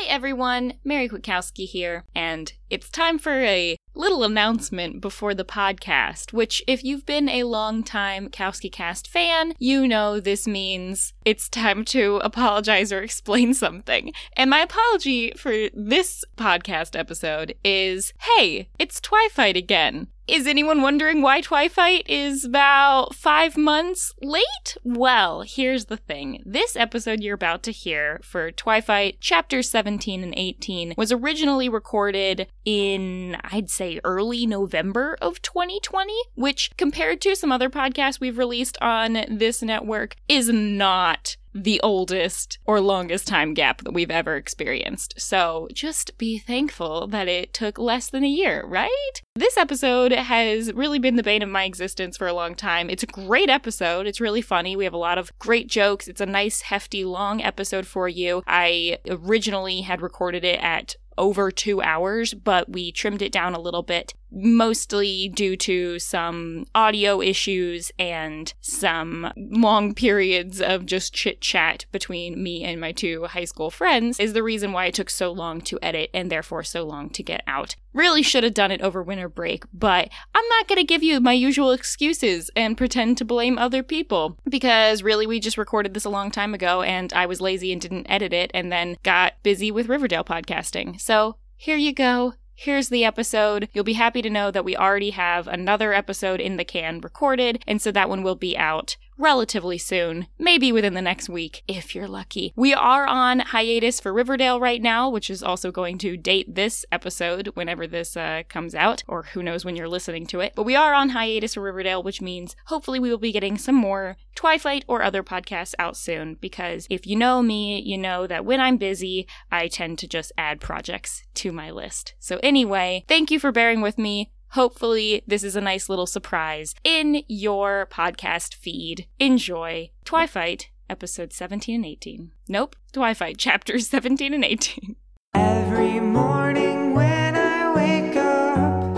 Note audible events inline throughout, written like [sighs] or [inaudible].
Hi everyone, Mary Kwiatkowski here, and it's time for a little announcement before the podcast, which if you've been a long time Kowski Cast fan, you know this means it's time to apologize or explain [laughs] something. And my apology for this podcast episode is, hey, it's Twifight again. Is anyone wondering why Twifight is about five months late? Well, here's the thing. This episode you're about to hear for Twifight chapters 17 and 18 was originally recorded in, I'd say, early November of 2020, which compared to some other podcasts we've released on this network is not the oldest or longest time gap that we've ever experienced. So just be thankful that it took less than a year, right? This episode has really been the bane of my existence for a long time. It's a great episode. It's really funny. We have a lot of great jokes. It's a nice, hefty, long episode for you. I originally had recorded it at over two hours, but we trimmed it down a little bit mostly due to some audio issues and some long [laughs] periods of just chit chat between me and my two high school friends, is the reason why it took so long to edit and therefore so long to get out. Really should have done it over winter break, but I'm not going to give you my usual excuses and pretend to blame other people because really we just recorded this a long time ago and I was lazy and didn't edit it and then got busy with Riverdale podcasting. So here you go here's the episode. You'll be happy to know that we already have another episode in the can recorded, and so that one will be out relatively soon, maybe within the next week, if you're lucky. We are on hiatus for Riverdale right now, which is also going to date this episode whenever this uh, comes out, or who knows when you're listening to it. But we are on hiatus for Riverdale, which means hopefully we will be getting some more Twifight or other podcasts out soon, because if you know me, you know that when I'm busy, I tend to just add projects to my list. So anyway, thank you for bearing with me. Hopefully, this is a nice little surprise in your podcast feed. Enjoy Twifight, episode 17 and 18. Nope, Twifight, [laughs] chapters 17 and 18. Every morning when I wake up,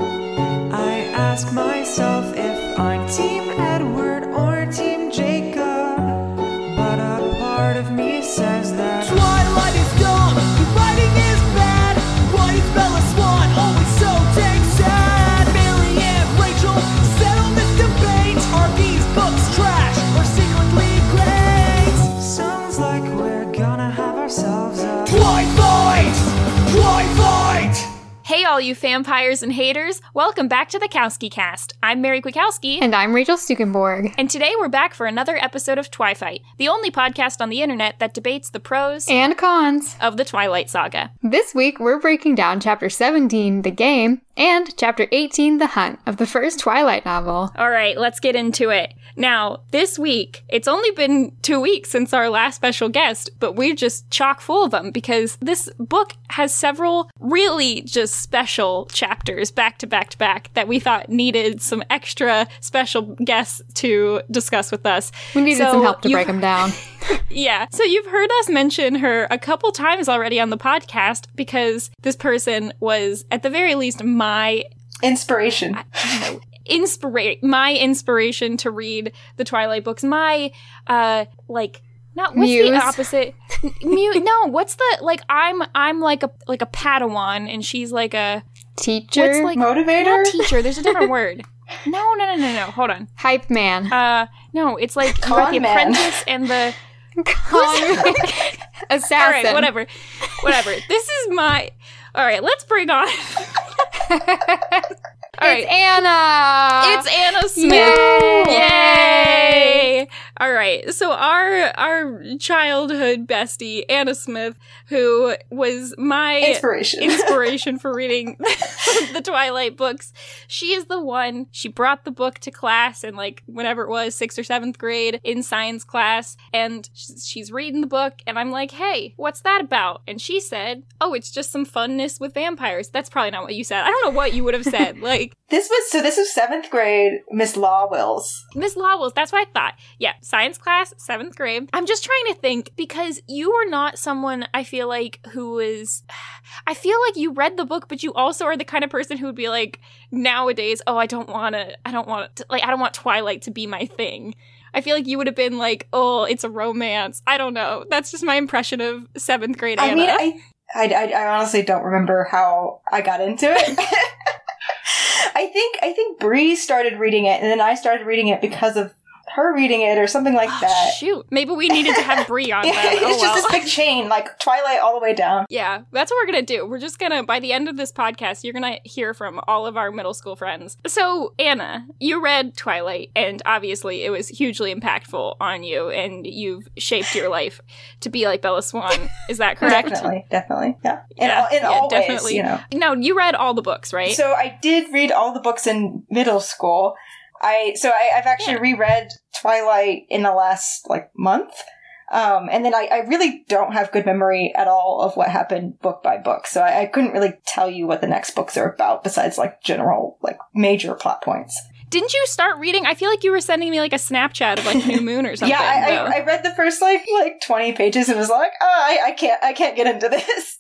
I ask myself if Team Edward Hey, all you vampires and haters, welcome back to the Kowski Cast. I'm Mary Kwiatkowski. And I'm Rachel Stukenborg. And today we're back for another episode of Twifight, the only podcast on the internet that debates the pros And cons. of the Twilight Saga. This week we're breaking down Chapter 17, The Game, and Chapter 18, The Hunt, of the first Twilight novel. All right, let's get into it. Now, this week, it's only been two weeks since our last special guest, but we're just chock full of them because this book has several really just special chapters back to back to back that we thought needed some extra special guests to discuss with us. We needed So some help to break them down. [laughs] [laughs] Yeah. So you've heard us mention her a couple times already on the podcast because this person was, at the very least, my Inspiration. inspira- my inspiration to read the Twilight books. My uh like not what's Muse? the opposite Mute. no, what's the like I'm I'm like a like a Padawan and she's like a Teacher, what's like Motivator? not teacher, there's a different [laughs] word. No, no, no, no, no. Hold on. hype man. Uh no, it's like you got the man. apprentice and the Con- [laughs] Assassin. All right, whatever. Whatever. This is my All right, let's bring on [laughs] All right. It's Anna. It's Anna Smith. Yay! Yay! All right. So our our childhood bestie Anna Smith, who was my Inspiration. [laughs] inspiration for reading [laughs] the Twilight books, she is the one. She brought the book to class and like whenever it was sixth or seventh grade in science class, and she's reading the book, and I'm like, "Hey, what's that about?" And she said, "Oh, it's just some funness with vampires." That's probably not what you said. I don't know what you would have said. [laughs] Like this was so. This was seventh grade. Miss Law Wills. Miss Lawwells, that's what I thought. Yeah, science class, seventh grade. I'm just trying to think because you are not someone I feel like who is. I feel like you read the book, but you also are the kind of person who would be like nowadays. Oh, I don't want to. I don't want to. Like, I don't want Twilight to be my thing. I feel like you would have been like, oh, it's a romance. I don't know. That's just my impression of seventh grade I Anna. mean, I I, I, I honestly don't remember how I got into it. [laughs] I think I think Bree started reading it, and then I started reading it because of her reading it or something like Oh, that. shoot. Maybe we needed to have Brie on [laughs] Yeah, then. Oh, it's well. just this big chain, like Twilight all the way down. Yeah, that's what we're gonna do. We're just gonna, by the end of this podcast, you're gonna hear from all of our middle school friends. So, Anna, you read Twilight, and obviously it was hugely impactful on you, and you've shaped your life to be like Bella Swan. Is that [laughs] correct? Definitely, definitely, yeah. In, Yeah, all, in yeah, all definitely. ways, you know. No, you read all the books, right? So I did read all the books in middle school. I so I, I've actually Yeah. reread Twilight in the last like month. Um, and then I, I really don't have good memory at all of what happened book by book, so I, I couldn't really tell you what the next books are about besides like general like major plot points. Didn't you start reading? I feel like you were sending me like a Snapchat of like New [laughs] Moon or something. yeah, I. I, I read the first like like twenty pages and was like, oh, I, I can't I can't get into this.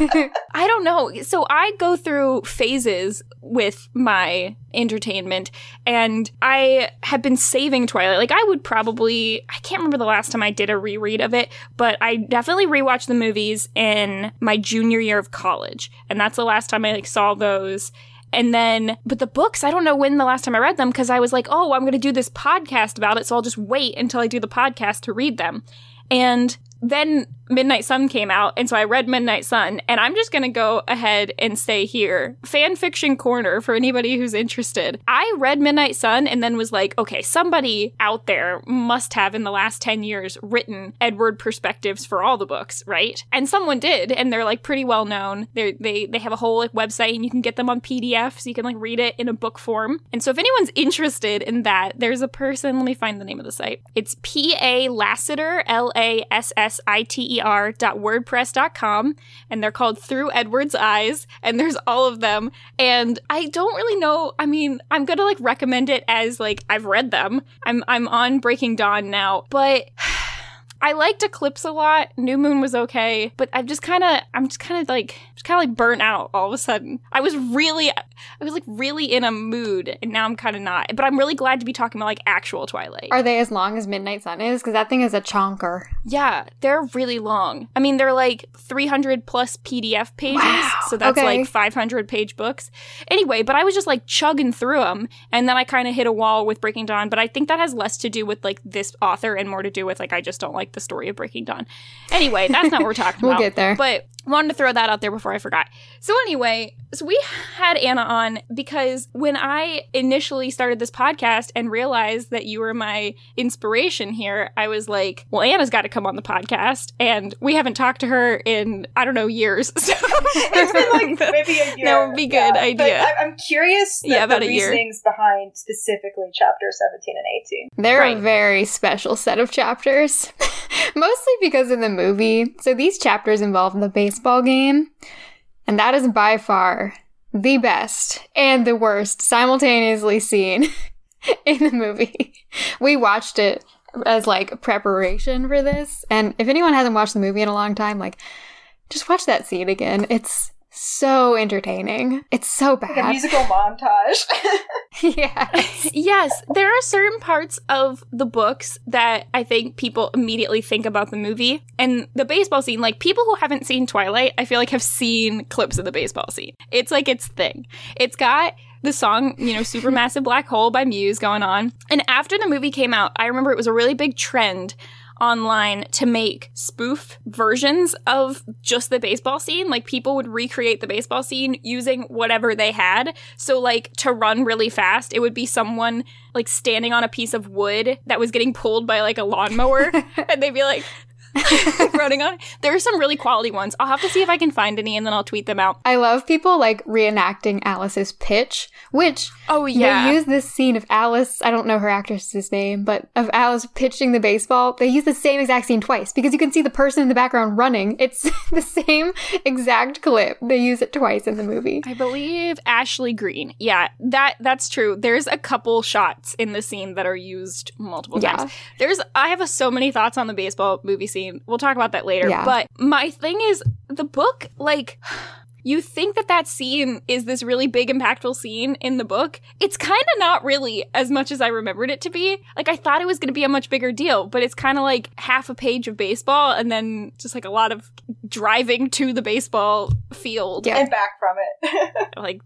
I don't know. So I go through phases with my entertainment and I have been saving Twilight. Like I would probably I can't remember the last time I did a reread of it, but I definitely rewatched the movies in my junior year of college. And that's the last time I like saw those. And then, but the books, I don't know when the last time I read them because I was like, oh, I'm going to do this podcast about it. So I'll just wait until I do the podcast to read them. And then Midnight Sun came out, and so I read Midnight Sun, and I'm just gonna go ahead and say here, fan fiction corner for anybody who's interested. I read Midnight Sun and then was like, okay, somebody out there must have in the last 10 years written Edward perspectives for all the books, right? And someone did, and they're like pretty well known. They they they have a whole like website and you can get them on PDF so you can like read it in a book form. And so if anyone's interested in that, there's a person, let me find the name of the site. It's P A Lassiter, L A S S I T E R dot wordpress dot com, and they're called Through Edward's Eyes, and there's all of them. And I don't really know. I mean, I'm gonna like recommend it as like I've read them. I'm I'm on Breaking Dawn now, but [sighs] I liked Eclipse a lot. New Moon was okay, but I'm just kind of, I'm just kind of like, just kind of like burnt out all of a sudden. I was really, I was like really in a mood, and now I'm kind of not. But I'm really glad to be talking about like actual Twilight. Are they as long as Midnight Sun is? Because that thing is a chonker. yeah, they're really long. I mean, they're like 300 plus PDF pages, Wow, so that's okay. like 500 page books. Anyway, but I was just like chugging through them, and then I kind of hit a wall with Breaking Dawn. But I think that has less to do with like this author and more to do with like I just don't like the story of Breaking Dawn. Anyway, that's not what we're talking [laughs] We'll about. get there. But wanted to throw that out there before I forgot. So anyway, so we had Anna on because when I initially started this podcast and realized that you were my inspiration here, I was like, well, Anna's got to come on the podcast, and we haven't talked to her in I don't know years. [laughs] So [laughs] it's been like [laughs] maybe a year. That would be a good But idea. I, I'm curious. The, Yeah, about the a year. behind specifically chapter 17 and 18. They're Right. a very special set of chapters, mostly because of the movie. So these chapters involve the baseball game, and that is by far the best and the worst simultaneously seen [laughs] in the movie. We watched it as like preparation for this, and if anyone hasn't watched the movie in a long time, like just watch that scene again. It's so entertaining. It's so Like a bad. [laughs] musical montage. [laughs] yes. yes, there are certain parts of the books that I think people immediately think about the movie. And the baseball scene, like people who haven't seen Twilight, I feel like have seen clips of the baseball scene. It's like its thing. It's got the song, you know, Supermassive Black Hole by Muse going on. And after the movie came out, I remember it was a really big trend online to make spoof versions of just the baseball scene. Like people would recreate the baseball scene using whatever they had. So like to run really fast, it would be someone like standing on a piece of wood that was getting pulled by like a lawnmower [laughs] and they'd be like [laughs] running on. it. There are some really quality ones. I'll have to see if I can find any and then I'll tweet them out. I love people like reenacting Alice's pitch, which Oh they use this scene of Alice, I don't know her actress's name, but of Alice pitching the baseball. They use the same exact scene twice because you can see the person in the background running. It's [laughs] the same exact clip. They use it twice in the movie. I believe Ashley Greene. Yeah, that that's true. There's a couple shots in the scene that are used multiple Yeah. times. There's I have a, so many thoughts on the baseball movie scene. We'll talk about that later. Yeah. But my thing is the book like you think that that scene is this really big, impactful scene in the book. It's kind of not really as much as I remembered it to be. Like, I thought it was going to be a much bigger deal, but it's kind of like half a page of baseball and then just like a lot of driving to the baseball field. Yeah. And back from it. [laughs] Like,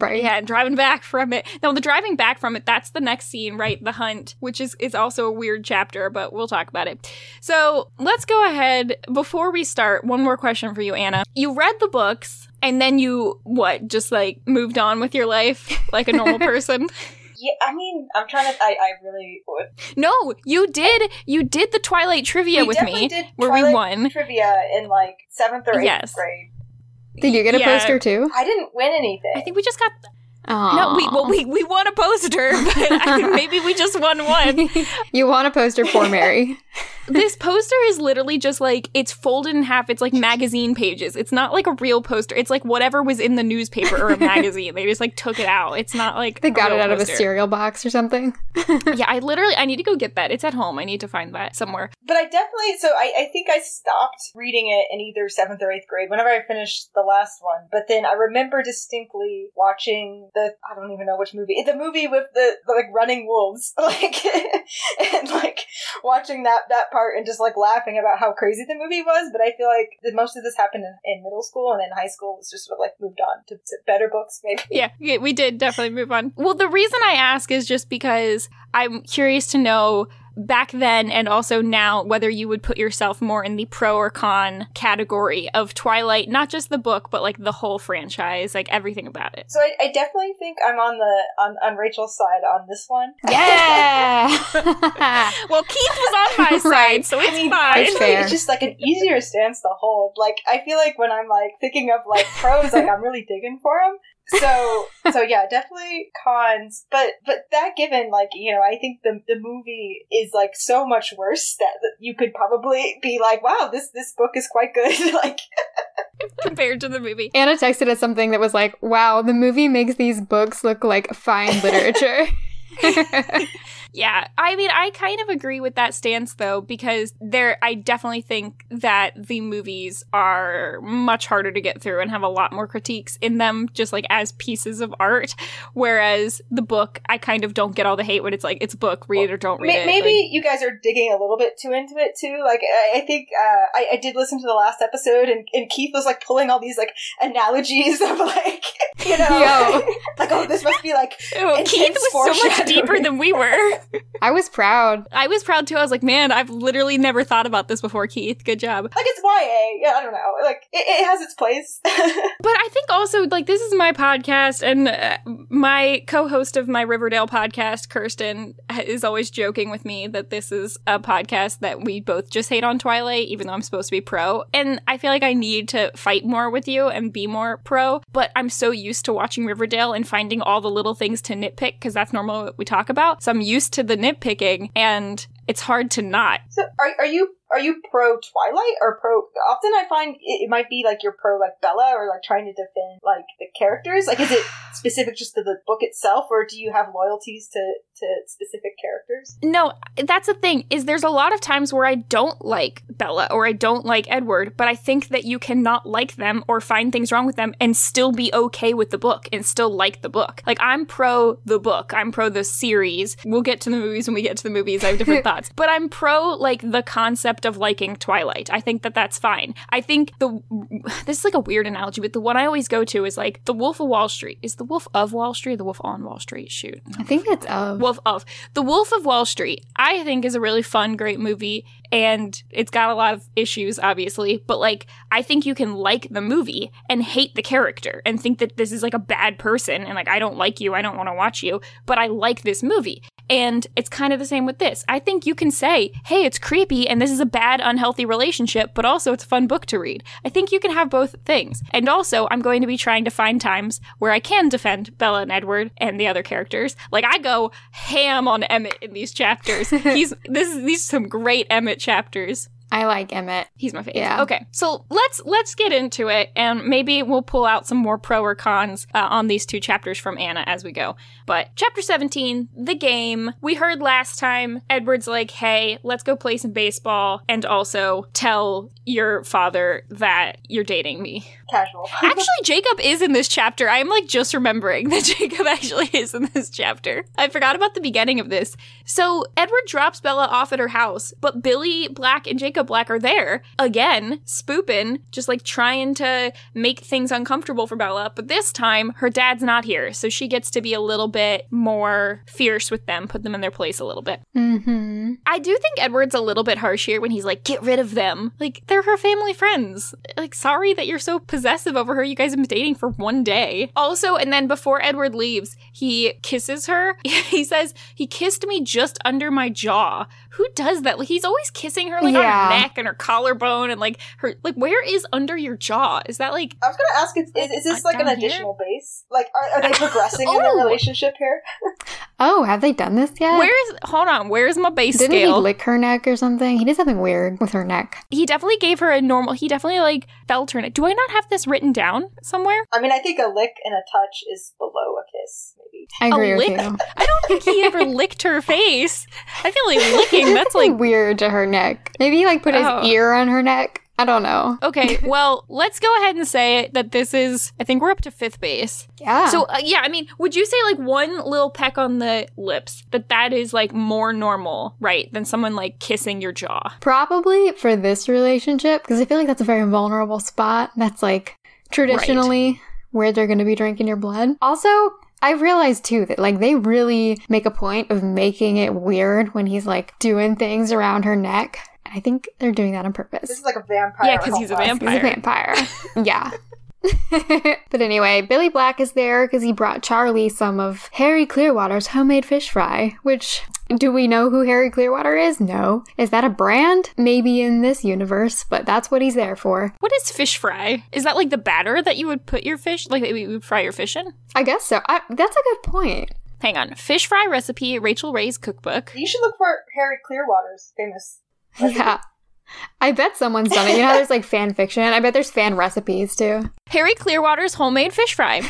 Right. yeah, and driving back from it. No, the driving back from it, that's the next scene, right? The hunt, which is, is also a weird chapter, but we'll talk about it. So let's go ahead. Before we start, one more question for you, Anna. You read the books and then you, what, just like moved on with your life like a normal [laughs] person? yeah, I mean, I'm trying to. I, I really would. no, you did. You did the Twilight trivia we with me did where we won. trivia in like seventh or eighth Yes. grade. Did you get a Yeah. poster too? I didn't win anything. I think we just got Aww. no. We well, we we won a poster, [laughs] but I maybe we just won one. [laughs] you want a poster for Mary? [laughs] this poster is literally just like it's folded in half. It's like magazine pages. It's not like a real poster. It's like whatever was in the newspaper or a magazine. they just like took it out. It's not like They a got it real out of a cereal box or something. Yeah, I literally I need to go get that. It's at home. I need to find that somewhere. But I definitely, so I, I think I stopped reading it in either seventh or eighth grade whenever I finished the last one. But then I remember distinctly watching the, I don't even know which movie, the movie with the, the like running wolves, [laughs] like, and like watching that, that part and just like laughing about how crazy the movie was. But I feel like most of this happened in, in middle school and then high school was just sort of like moved on to, to better books, maybe. Yeah, we did definitely move on. Well, the reason I ask is just because I'm curious to know back then and also now whether you would put yourself more in the pro or con category of Twilight, not just the book, but like the whole franchise, like everything about it. So I, I definitely think I'm on the, on, on Rachel's side on this one. Yeah. [laughs] Well, Keith was on my [laughs] side, Right. so it's I mean, fine. I It's fair. it's just like an easier stance to hold. Like I feel like when I'm like thinking of like pros, like I'm really digging for them. So so yeah, definitely cons. But but that given, like you know, I think the the movie is like so much worse that, that you could probably be like, wow, this this book is quite good. [laughs] like compared to the movie. Anna texted us something that was like, "Wow, the movie makes these books look like fine literature." [laughs] Yeah, I mean, I kind of agree with that stance though, because there, I definitely think that the movies are much harder to get through and have a lot more critiques in them, just like as pieces of art. Whereas the book, I kind of don't get all the hate when it's like, it's a book, read it or don't read May- it. Maybe Like, you guys are digging a little bit too into it too. Like I, I think uh, I, I did listen to the last episode, and, and Keith was like pulling all these like analogies of like [laughs] you know, [laughs] like oh this must be like intense Keith was so much deeper than we were. [laughs] I was proud. I was proud too. I was like, man, I've literally never thought about this before, Keith. Good job. like it's YA. Yeah, I don't know. Like it, it has its place. [laughs] But I think also, like, this is my podcast, and uh, my co host of my Riverdale podcast, Kirsten, is always joking with me that this is a podcast that we both just hate on Twilight, even though I'm supposed to be pro. And I feel like I need to fight more with you and be more pro, but I'm so used to watching Riverdale and finding all the little things to nitpick because that's normally what we talk about. So I'm used to the nitpicking, and it's hard to not. so are are you are you pro Twilight or pro? Often I find it, it might be like you're pro like Bella or like trying to defend like the characters. Like is it specific just to the book itself, or do you have loyalties to to specific characters? No, that's the thing is there's a lot of times where I don't like Bella or I don't like Edward, but I think that you cannot like them or find things wrong with them and still be okay with the book and still like the book. Like I'm pro the book. I'm pro the series. We'll get to the movies when we get to the movies. I have different [laughs] thoughts. But I'm pro like the concept of liking Twilight. I think that that's fine. I think the this is like a weird analogy, but the one I always go to is like the Wolf of Wall Street. Is the Wolf of Wall Street or the Wolf on Wall Street? Shoot. I think it's of. Wolf of The Wolf of Wall Street, I think is a really fun, great movie, and it's got a lot of issues, obviously, but like, I think you can like the movie and hate the character and think that this is like a bad person and like, I don't like you, I don't want to watch you, but I like this movie. And it's kind of the same with this. I think you can say, hey, it's creepy and this is a bad, unhealthy relationship, but also it's a fun book to read. I think you can have both things. And also, I'm going to be trying to find times where I can defend Bella and Edward and the other characters. Like, I go ham on Emmett in these chapters. [laughs] He's, this is, these are some great Emmett chapters. I like Emmett. He's my favorite. Yeah. Okay, so let's let's get into it, and maybe we'll pull out some more pro or cons uh, on these two chapters from Anna as we go. But chapter seventeen, the game. We heard last time Edward's like, "Hey, let's go play some baseball, and also tell your father that you're dating me." Casual. [laughs] Actually, Jacob is in this chapter. I'm like just remembering that [laughs] Jacob actually is in this chapter. I forgot about the beginning of this. So Edward drops Bella off at her house, but Billy Black and Jacob Black are there again, spooping, just like trying to make things uncomfortable for Bella. But this time, her dad's not here, so she gets to be a little bit more fierce with them, put them in their place a little bit. Mm-hmm. I do think Edward's a little bit harsh here when he's like, get rid of them. Like, they're her family friends. Like, sorry that you're so possessive over her. You guys have been dating for one day. Also, and then before Edward leaves, he kisses her. [laughs] He says, he kissed me just under my jaw. Who does that? Like, he's always kissing her, like, Yeah. on her neck and her collarbone and, like, her, like, where is under your jaw? Is that, like, I was gonna ask, is, is, is this like an down here? additional base? Like, are, are they [laughs] progressing in their Oh! relationship here? Oh, have they done this yet? where is, hold on, where's my base Didn't scale? he lick her neck or something? He did something weird with her neck. he definitely gave her a normal, he definitely, like, felt her neck. Do I not have this written down somewhere? I mean, I think a lick and a touch is below a kiss, maybe. I agree with lick? you. [laughs] I don't think he ever [laughs] licked her face. I feel like [laughs] licking, that's like. weird to her neck. Maybe he like put his Oh. ear on her neck. I don't know. Okay, well, let's go ahead and say that this is. I think we're up to fifth base. Yeah. So, uh, yeah, I mean, would you say like one little peck on the lips that that is like more normal, right, than someone like kissing your jaw? Probably for this relationship, because I feel like that's a very vulnerable spot. That's like traditionally where they're going to be drinking your blood. Also, I realized too that like they really make a point of making it weird when he's like doing things around her neck. I think they're doing that on purpose. This is like a vampire. Yeah, because he's a vampire. He's a vampire. [laughs] yeah. [laughs] but anyway, Billy Black is there because he brought Charlie some of Harry Clearwater's homemade fish fry, which do we know who Harry Clearwater is? No. Is that a brand? Maybe in this universe, but that's what he's there for. What is fish fry? Is that like the batter that you would put your fish, like that you would fry your fish in? I guess so. I, that's a good point. Hang on, fish fry recipe, Rachael Ray's cookbook. You should look for Harry Clearwater's famous. [laughs] recipe. Yeah. I bet someone's done it. You know how there's like fan fiction? I bet there's fan recipes too. Harry Clearwater's homemade fish fry.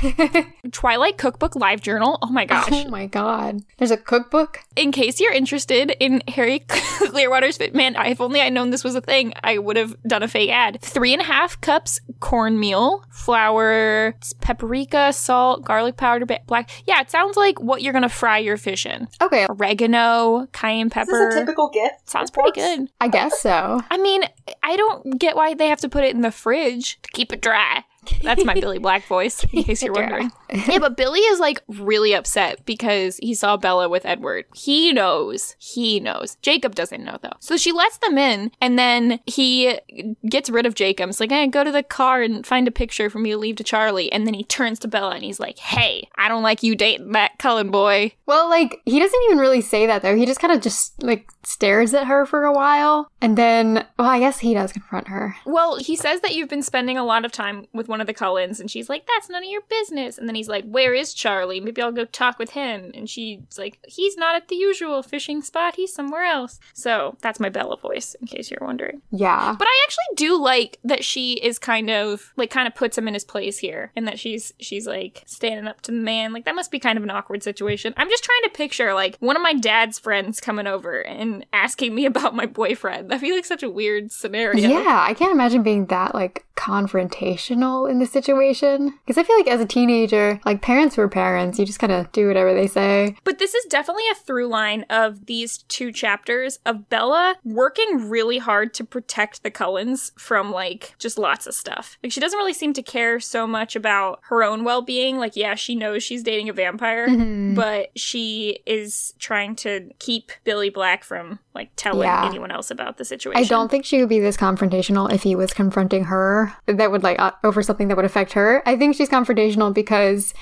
[laughs] Twilight Cookbook Live Journal. Oh my gosh. Oh my god. There's a cookbook? in case you're interested in Harry [laughs] Clearwater's fit, man, if only I'd known this was a thing, I would have done a fake ad. Three and a half cups cornmeal, flour, paprika, salt, garlic powder, black. Yeah, it sounds like what you're gonna fry your fish in. Okay, Oregano, cayenne Is this pepper. a typical gift? Sounds pretty good. I guess so. I mean, I don't get why they have to put it in the fridge to keep it dry. That's my Billy Black voice, in case you're wondering. [laughs] Yeah, but Billy is like really upset because he saw Bella with Edward. He knows. He knows. Jacob doesn't know though. So she lets them in and then he gets rid of Jacob. It's like, hey, go to the car and find a picture for me to leave to Charlie. And then he turns to Bella and he's like, hey, I don't like you dating that Cullen boy. Well, like, he doesn't even really say that though. He just kind of just, like, stares at her for a while. And then, well, I guess he does confront her. Well, he says that you've been spending a lot of time with one of the Cullens, and she's like, "That's none of your business." And then he's like, "Where is Charlie? Maybe I'll go talk with him." And she's like, "He's not at the usual fishing spot. He's somewhere else." So that's my Bella voice, in case you're wondering. Yeah. But I actually do like that she is kind of like kind of puts him in his place here, and that she's she's like standing up to the man. Like that must be kind of an awkward situation. I'm just trying to picture like one of my dad's friends coming over and asking me [laughs] about my boyfriend. I feel like such a weird scenario. Yeah, I can't imagine being that, like, confrontational in the situation. Because I feel like as a teenager, like, parents were parents. You just kind of do whatever they say. But this is definitely a through line of these two chapters of Bella working really hard to protect the Cullens from like just lots of stuff. Like she doesn't really seem to care so much about her own well-being. Like yeah, she knows she's dating a vampire, Mhm. but she is trying to keep Billy Black from like telling Yeah. anyone else about the situation. I don't think she would be this confrontational if he was confronting her. That would, like, uh, over something that would affect her. I think she's confrontational because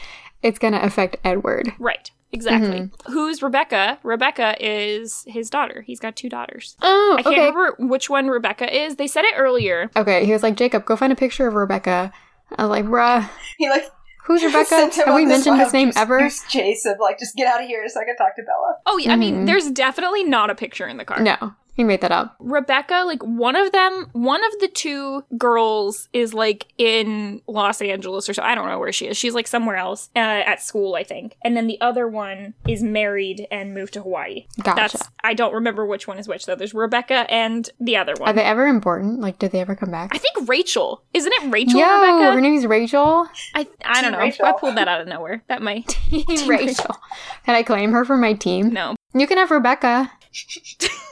it's going to affect Edward. Right. Exactly. Mm-hmm. Who's Rebecca? Rebecca is his daughter. He's got two daughters. Oh, I can't okay. remember which one Rebecca is. They said it earlier. Okay, he was like, Jacob, go find a picture of Rebecca. I was like, bruh, [laughs] He like who's Rebecca? Have we mentioned his name ever? goose chase of like just get out of here so I can talk to Bella. Oh, yeah. I mean, Mhm. there's definitely not a picture in the car. No. He made that up. Rebecca, like one of them, one of the two girls is like in Los Angeles or so. I don't know where she is. She's like somewhere else uh, at school, I think. And then the other one is married and moved to Hawaii. Gotcha. That's I don't remember which one is which though. There's Rebecca and the other one. Are they ever important? Like, did they ever come back? I think Rachel. Isn't it Rachel Yo, Rebecca? her name's Rachel. I I don't know. Rachel. I pulled that out of nowhere. That might [laughs] Team Rachel. Can I claim her for my team? no. You can have Rebecca. [laughs]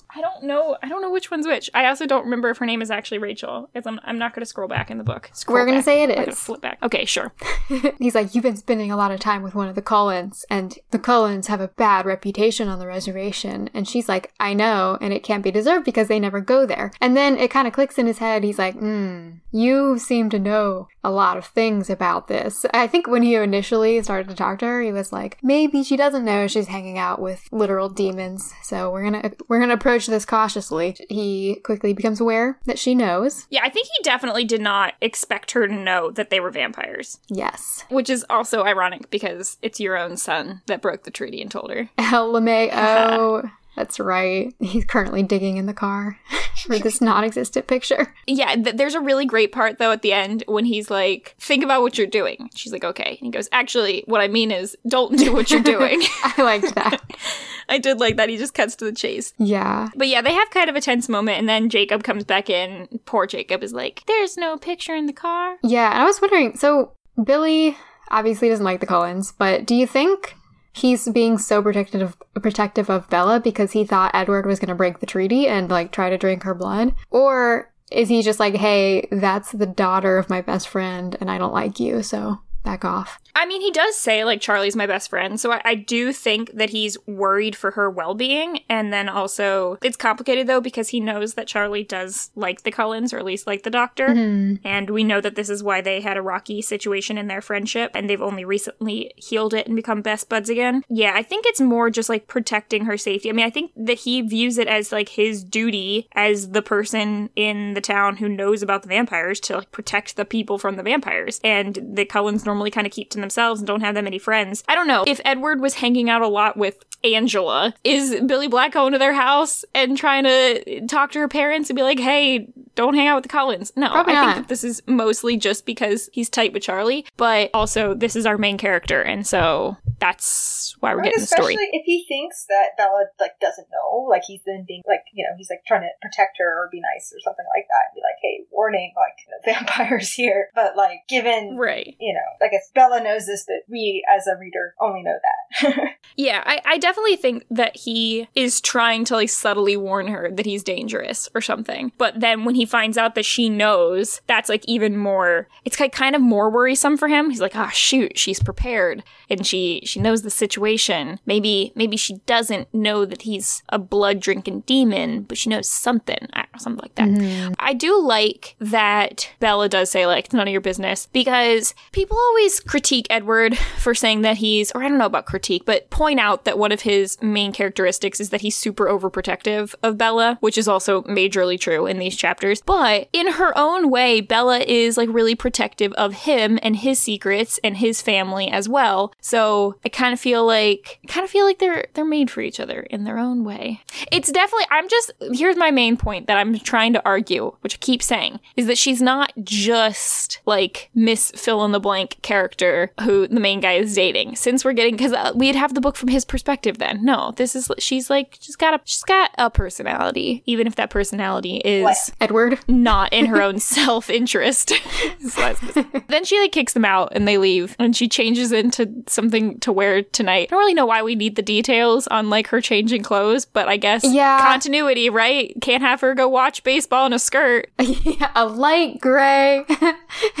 I don't know. I don't know which one's which. I also don't remember if her name is actually Rachel. I'm, I'm not going to scroll back in the book. Scroll We're gonna say it I'm flip back. Okay, sure. [laughs] He's like, You've been spending a lot of time with one of the Cullens, and the Cullens have a bad reputation on the reservation. And she's like, I know, and it can't be deserved because they never go there. And then it kind of clicks in his head. He's like, Hmm, you seem to know a lot of things about this. I think when he initially started to talk to her, he was like, Maybe she doesn't know she's hanging out with literal demons. So we're gonna we're gonna approach this cautiously. He quickly becomes aware that she knows. Yeah, I think he definitely did not expect her to know that they were vampires. Yes. Which is also ironic because it's your own son that broke the treaty and told her. [laughs] LeMay. [laughs] That's right. He's currently digging in the car [laughs] for this non existent picture. Yeah, th- there's a really great part though at the end when he's like, "Think about what you're doing." She's like, "Okay." And he goes, "Actually, what I mean is, don't do what you're [laughs] doing." I liked that. [laughs] I did like that. He just cuts to the chase. Yeah. But yeah, they have kind of a tense moment, and then Jacob comes back in. Poor Jacob is like, "There's no picture in the car." Yeah. And I was wondering so Billy obviously doesn't like the Cullens, but do you think he's being so protective of, protective of Bella because he thought Edward was going to break the treaty and like try to drink her blood? Or is he just like, hey, that's the daughter of my best friend and I don't like you, so back off? I mean, he does say like Charlie's my best friend, so I, I do think that he's worried for her well-being, and then also it's complicated though because he knows that Charlie does like the Cullens, or at least like the Doctor, mm-hmm. and we know that this is why they had a rocky situation in their friendship, and they've only recently healed it and become best buds again. Yeah, I think it's more just like protecting her safety. I mean, I think that he views it as like his duty as the person in the town who knows about the vampires to like protect the people from the vampires, and the Cullens normally kind of keep to themselves and don't have that many friends. I don't know. If Edward was hanging out a lot with Angela, is Billy Black going to their house and trying to talk to her parents and be like, hey, don't hang out with the Cullens? No, Probably I think that this is mostly just because he's tight with Charlie, but also this is our main character, and so that's why we're Right, getting the story. especially if he thinks that Bella like doesn't know, like he's then being like, you know, he's like trying to protect her or be nice or something like that, and be like, hey, warning, like you know, [laughs] vampires here. But like, given Right. you know, like if Bella knows this, but we as a reader only know that. [laughs] Yeah, I, I definitely think that he is trying to like subtly warn her that he's dangerous or something. But then when he finds out that she knows, that's like even more. It's like kind of more worrisome for him. He's like, ah, shoot, she's prepared and she she knows the situation. Maybe maybe she doesn't know that he's a blood drinking demon, but she knows something, I don't know, something like that. I do like that Bella does say like it's none of your business because people always critique Edward for saying that he's or I don't know about critique, but point out that one of his main characteristics is that he's super overprotective of Bella, which is also majorly true in these chapters. But in her own way, Bella is like really protective of him and his secrets and his family as well. So I kind of feel like kind of feel like they're they're made for each other in their own way. It's definitely I'm just here's my main point that I'm trying to argue, which I keep saying, is that she's not just like Miss fill in the blank character who the main guy is dating. Since we're getting because uh, we'd have the book from his perspective then. No, this is she's like she's got a she's got a personality, even if that personality is Bland. Edward. not in her own [laughs] self interest. [laughs] then she like kicks them out and they leave and she changes into something to wear tonight. I don't really know why we need the details on like her changing clothes, but I guess Yeah. continuity, right? Can't have her go watch baseball in a skirt. [laughs] yeah, a light gray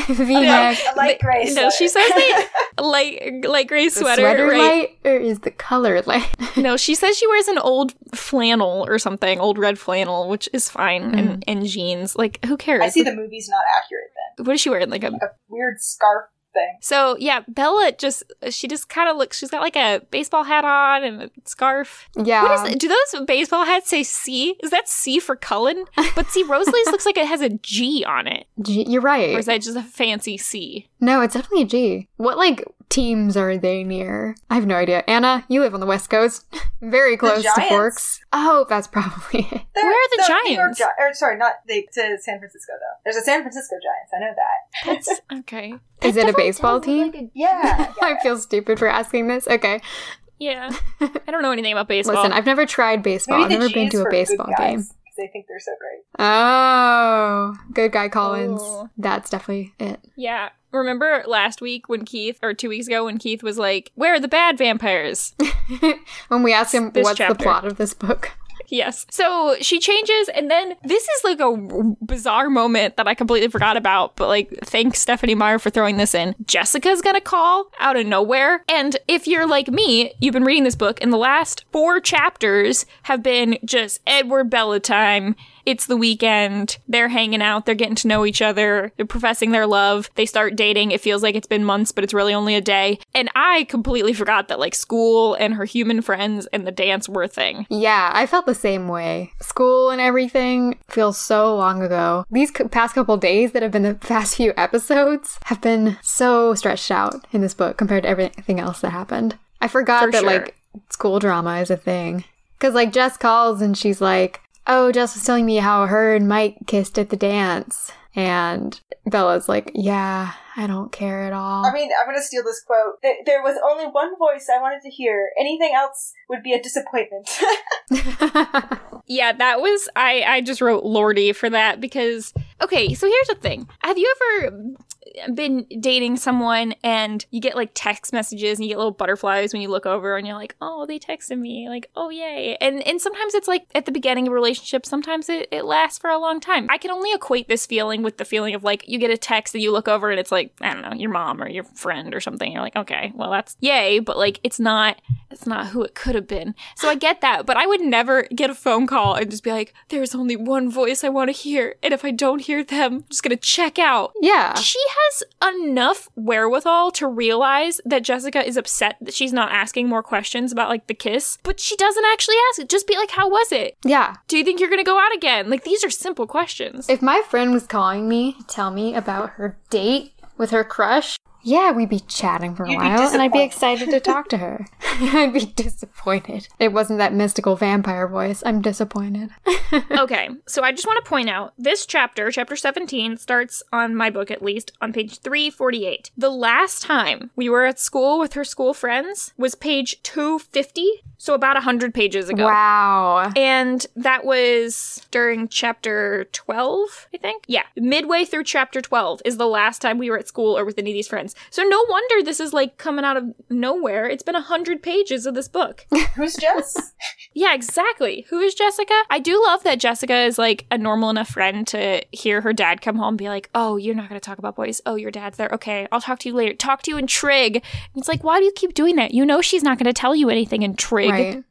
v Yeah, neck. a light gray. No, she [laughs] says they light light gray The sweater, sweater right? light or is the color light? [laughs] No, she says she wears an old flannel or something, old red flannel, which is fine, and, mm. and jeans. Like, who cares? I see the movie's not accurate then. what is she wearing? Like a A weird scarf thing. So yeah, Bella just she just kind of looks. She's got like a baseball hat on and a scarf. yeah. What is? Do those baseball hats say C? Is that C for Cullen? But see, Rosalie's looks like it has a G on it, G- you're right. or is that just a fancy C? no, it's definitely a G. What like teams are they near? I have no idea. Anna, you live on the West Coast, [laughs] very close to Forks. Oh, that's probably it. [laughs] They're- Where are the New York Giants? Gi- or sorry, not they to San Francisco though. There's a San Francisco Giants. I know that. That's [laughs] okay. Is it a baseball team? yeah. I feel stupid for asking this. Okay. Yeah. I don't know anything about baseball. Listen, I've never tried baseball. Maybe I've never been to a baseball good guys, game. 'Cause They think they're so great. Oh, good guy Cullens. Oh. That's definitely it. yeah. Remember last week when Keith, or two weeks ago when Keith was like, Where are the bad vampires? [laughs] when we asked him This what's chapter. the plot of this book. Yes. So she changes, and then this is like a bizarre moment that I completely forgot about. But like, thanks Stephenie Meyer for throwing this in. Jessica's gonna call out of nowhere, and if you're like me, you've been reading this book, and the last four chapters have been just Edward Bella time. It's the weekend. They're hanging out. They're getting to know each other. They're professing their love. They start dating. It feels like it's been months, but it's really only a day. And I completely forgot that like school and her human friends and the dance were a thing. Yeah, I felt the same way. School and everything feels so long ago. These past couple days that have been the [laughs] past few episodes have been so stretched out in this book compared to everything else that happened. I forgot For that sure. like school drama is a thing. Cause like Jess calls and she's like, "Oh, Jess was telling me how her and Mike kissed at the dance," and Bella's like, "Yeah, I don't care at all." I mean, I'm going to steal this quote. There, there was only one voice I wanted to hear. Anything else would be a disappointment. [laughs] [laughs] Yeah, that was I I just wrote Lordy for that because okay, so here's the thing. Have you ever been dating someone and you get like text messages and you get little butterflies when you look over and you're like, "Oh, they texted me." Like, "Oh, yay." And and sometimes it's like at the beginning of a relationship, sometimes it, it lasts for a long time. I can only equate this feeling with the feeling of like you get a text and you look over and it's like, I don't know, your mom or your friend or something. You're like, "Okay, well, that's yay," but like it's not it's not who it could have been. So I get that, but I would never get a phone call and just be like, there's only one voice I want to hear. And if I don't hear them, I'm just to check out. yeah. She has enough wherewithal to realize that Jessica is upset that she's not asking more questions about like the kiss, but she doesn't actually ask it. Just be like, how was it? Yeah. Do you think you're to go out again? Like, these are simple questions. If my friend was calling me to tell me about her date with her crush, yeah, we'd be chatting for a You'd while and I'd be excited to talk to her. [laughs] [laughs] I'd be disappointed. It wasn't that mystical vampire voice. I'm disappointed. [laughs] okay, so I just want to point out this chapter, chapter 17, starts on my book at least on page 348. The last time we were at school with her school friends was page 250, so about 100 pages ago. Wow. And that was during chapter 12, I think. Yeah, midway through chapter 12 is the last time we were at school or with any of these friends. So no wonder this is like coming out of nowhere. It's been a 100 pages of this book. [laughs] Who's Jess? Yeah, exactly. Who is Jessica? I do love that Jessica is like a normal enough friend to hear her dad come home and be like, "Oh, you're not going to talk about boys. Oh, your dad's there. Okay, I'll talk to you later. Talk to you in Trig." And it's like, why do you keep doing that? You know she's not going to tell you anything in Trig. Right.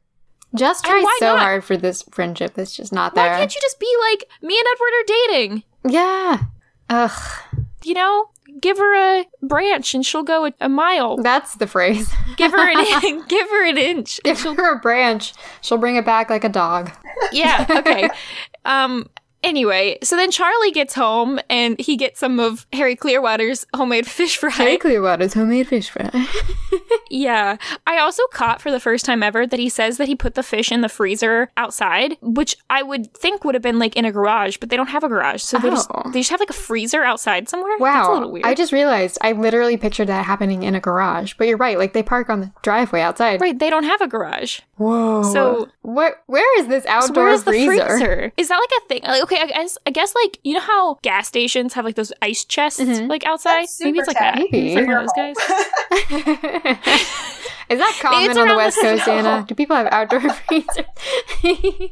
Just tries so not? hard for this friendship that's just not there. Why can't you just be like, me and Edward are dating? Yeah. Ugh. You know, give her a branch and she'll go a, a mile. That's the phrase. Give her an [laughs] give her an inch. Give her a branch. She'll bring it back like a dog. Yeah. Okay. [laughs] um. Anyway, so then Charlie gets home and he gets some of Harry Clearwater's homemade fish fry. Harry Clearwater's homemade fish fry. [laughs] Yeah. I also caught for the first time ever that he says that he put the fish in the freezer outside, which I would think would have been like in a garage, but they don't have a garage. So they just Oh. they just have like a freezer outside somewhere. Wow. That's a little weird. I just realized I literally pictured that happening in a garage. But you're right, like they park on the driveway outside. right, they don't have a garage. Whoa. So- what where is this So outdoor where is the freezer? freezer? Is that like a thing? Like, okay, I guess I guess like you know how gas stations have like those ice chests Mhm. like outside. That's Maybe it's like super that. tacky. Maybe it's like one of those guys. [laughs] Is that common on the West the- Coast, No. Anna? Do people have outdoor [laughs] freezers?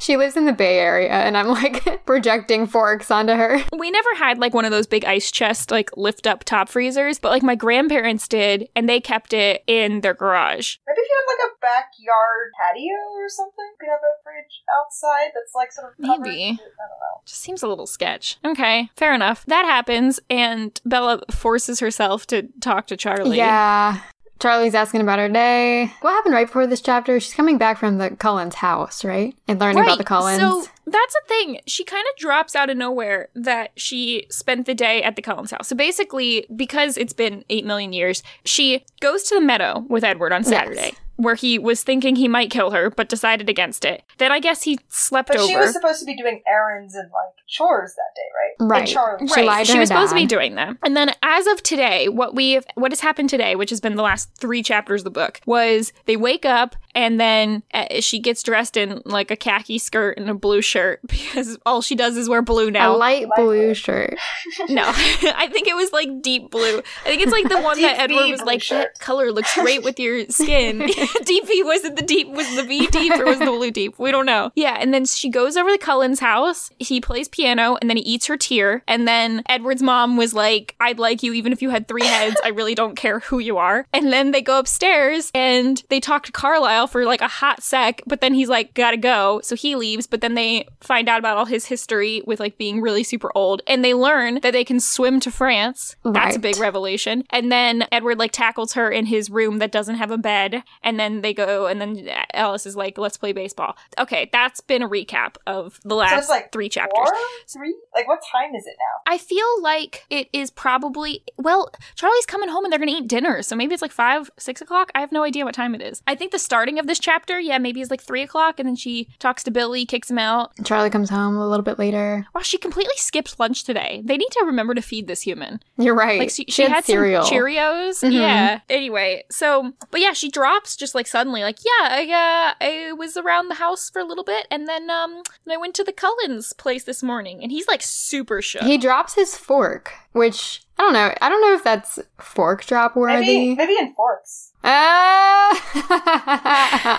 she lives in the Bay Area, and I'm like [laughs] projecting forks onto her. We never had like one of those big ice chest like lift up top freezers, but like my grandparents did, and they kept it in their garage. Maybe if you have like a backyard patio or something, you could have a fridge outside that's like sort of covered. Maybe. I don't know. Just seems a little sketch. Okay, fair enough. That happens, and Bella forces herself to talk to Charlie. Yeah. Charlie's asking about her day. What happened right before this chapter? She's coming back from the Cullens house, right? And learning about the Cullens. So that's a thing. She kind of drops out of nowhere that she spent the day at the Cullens house. So basically, because it's been 8 million years, she goes to the meadow with Edward on Saturday. Where he was thinking he might kill her, but decided against it. Then I guess he slept But over. she was supposed to be doing errands and like chores that day, right? Right. And Charlie. She lied to she her was supposed to be doing them. And then as of today, what we what has happened today, which has been the last 3 chapters of the book, was they wake up and then uh, she gets dressed in like a khaki skirt and a blue shirt [laughs] because all she does is wear blue now. A Light blue blue. shirt. [laughs] no. [laughs] I think it was like deep blue. I think it's like the one that Edward was like shirt. that color looks great with your skin. deep V was it the deep was the V deep or was the blue deep? We don't know. Yeah, and then she goes over to Cullen's house. He plays piano and then he eats her tear. And then Edward's mom was like, I'd like you even if you had three heads. I really don't care who you are. And then they go upstairs and they talk to Carlisle for like a hot sec, but then he's like, gotta go. So he leaves, but then they find out about all his history with like being really super old. And they learn that they can swim to France. That's a big revelation. And then Edward like tackles her in his room that doesn't have a bed. And then they go, and then Alice is like, let's play baseball. Okay, that's been a recap of the last it's like three chapters. Four? Three? Like what time is it now? I feel like it is probably well, Charlie's coming home and they're gonna eat dinner, so maybe it's like five, six o'clock. I have no idea what time it is. I think the starting of this chapter, yeah, maybe it's like three o'clock, and then she talks to Billy, kicks him out. Charlie comes home a little bit later. Wow, she completely skipped lunch today. They need to remember to feed this human. You're right. Like she, she, had, cereal. some Cheerios. Mhm. Yeah. Anyway, so but yeah, she drops just like suddenly, like yeah, I uh, I was around the house for a little bit, and then um, I went to the Cullens place this morning, and he's like super shook. He drops his fork, which I don't know. I don't know if that's fork drop Maybe worthy. maybe in forks. Ah!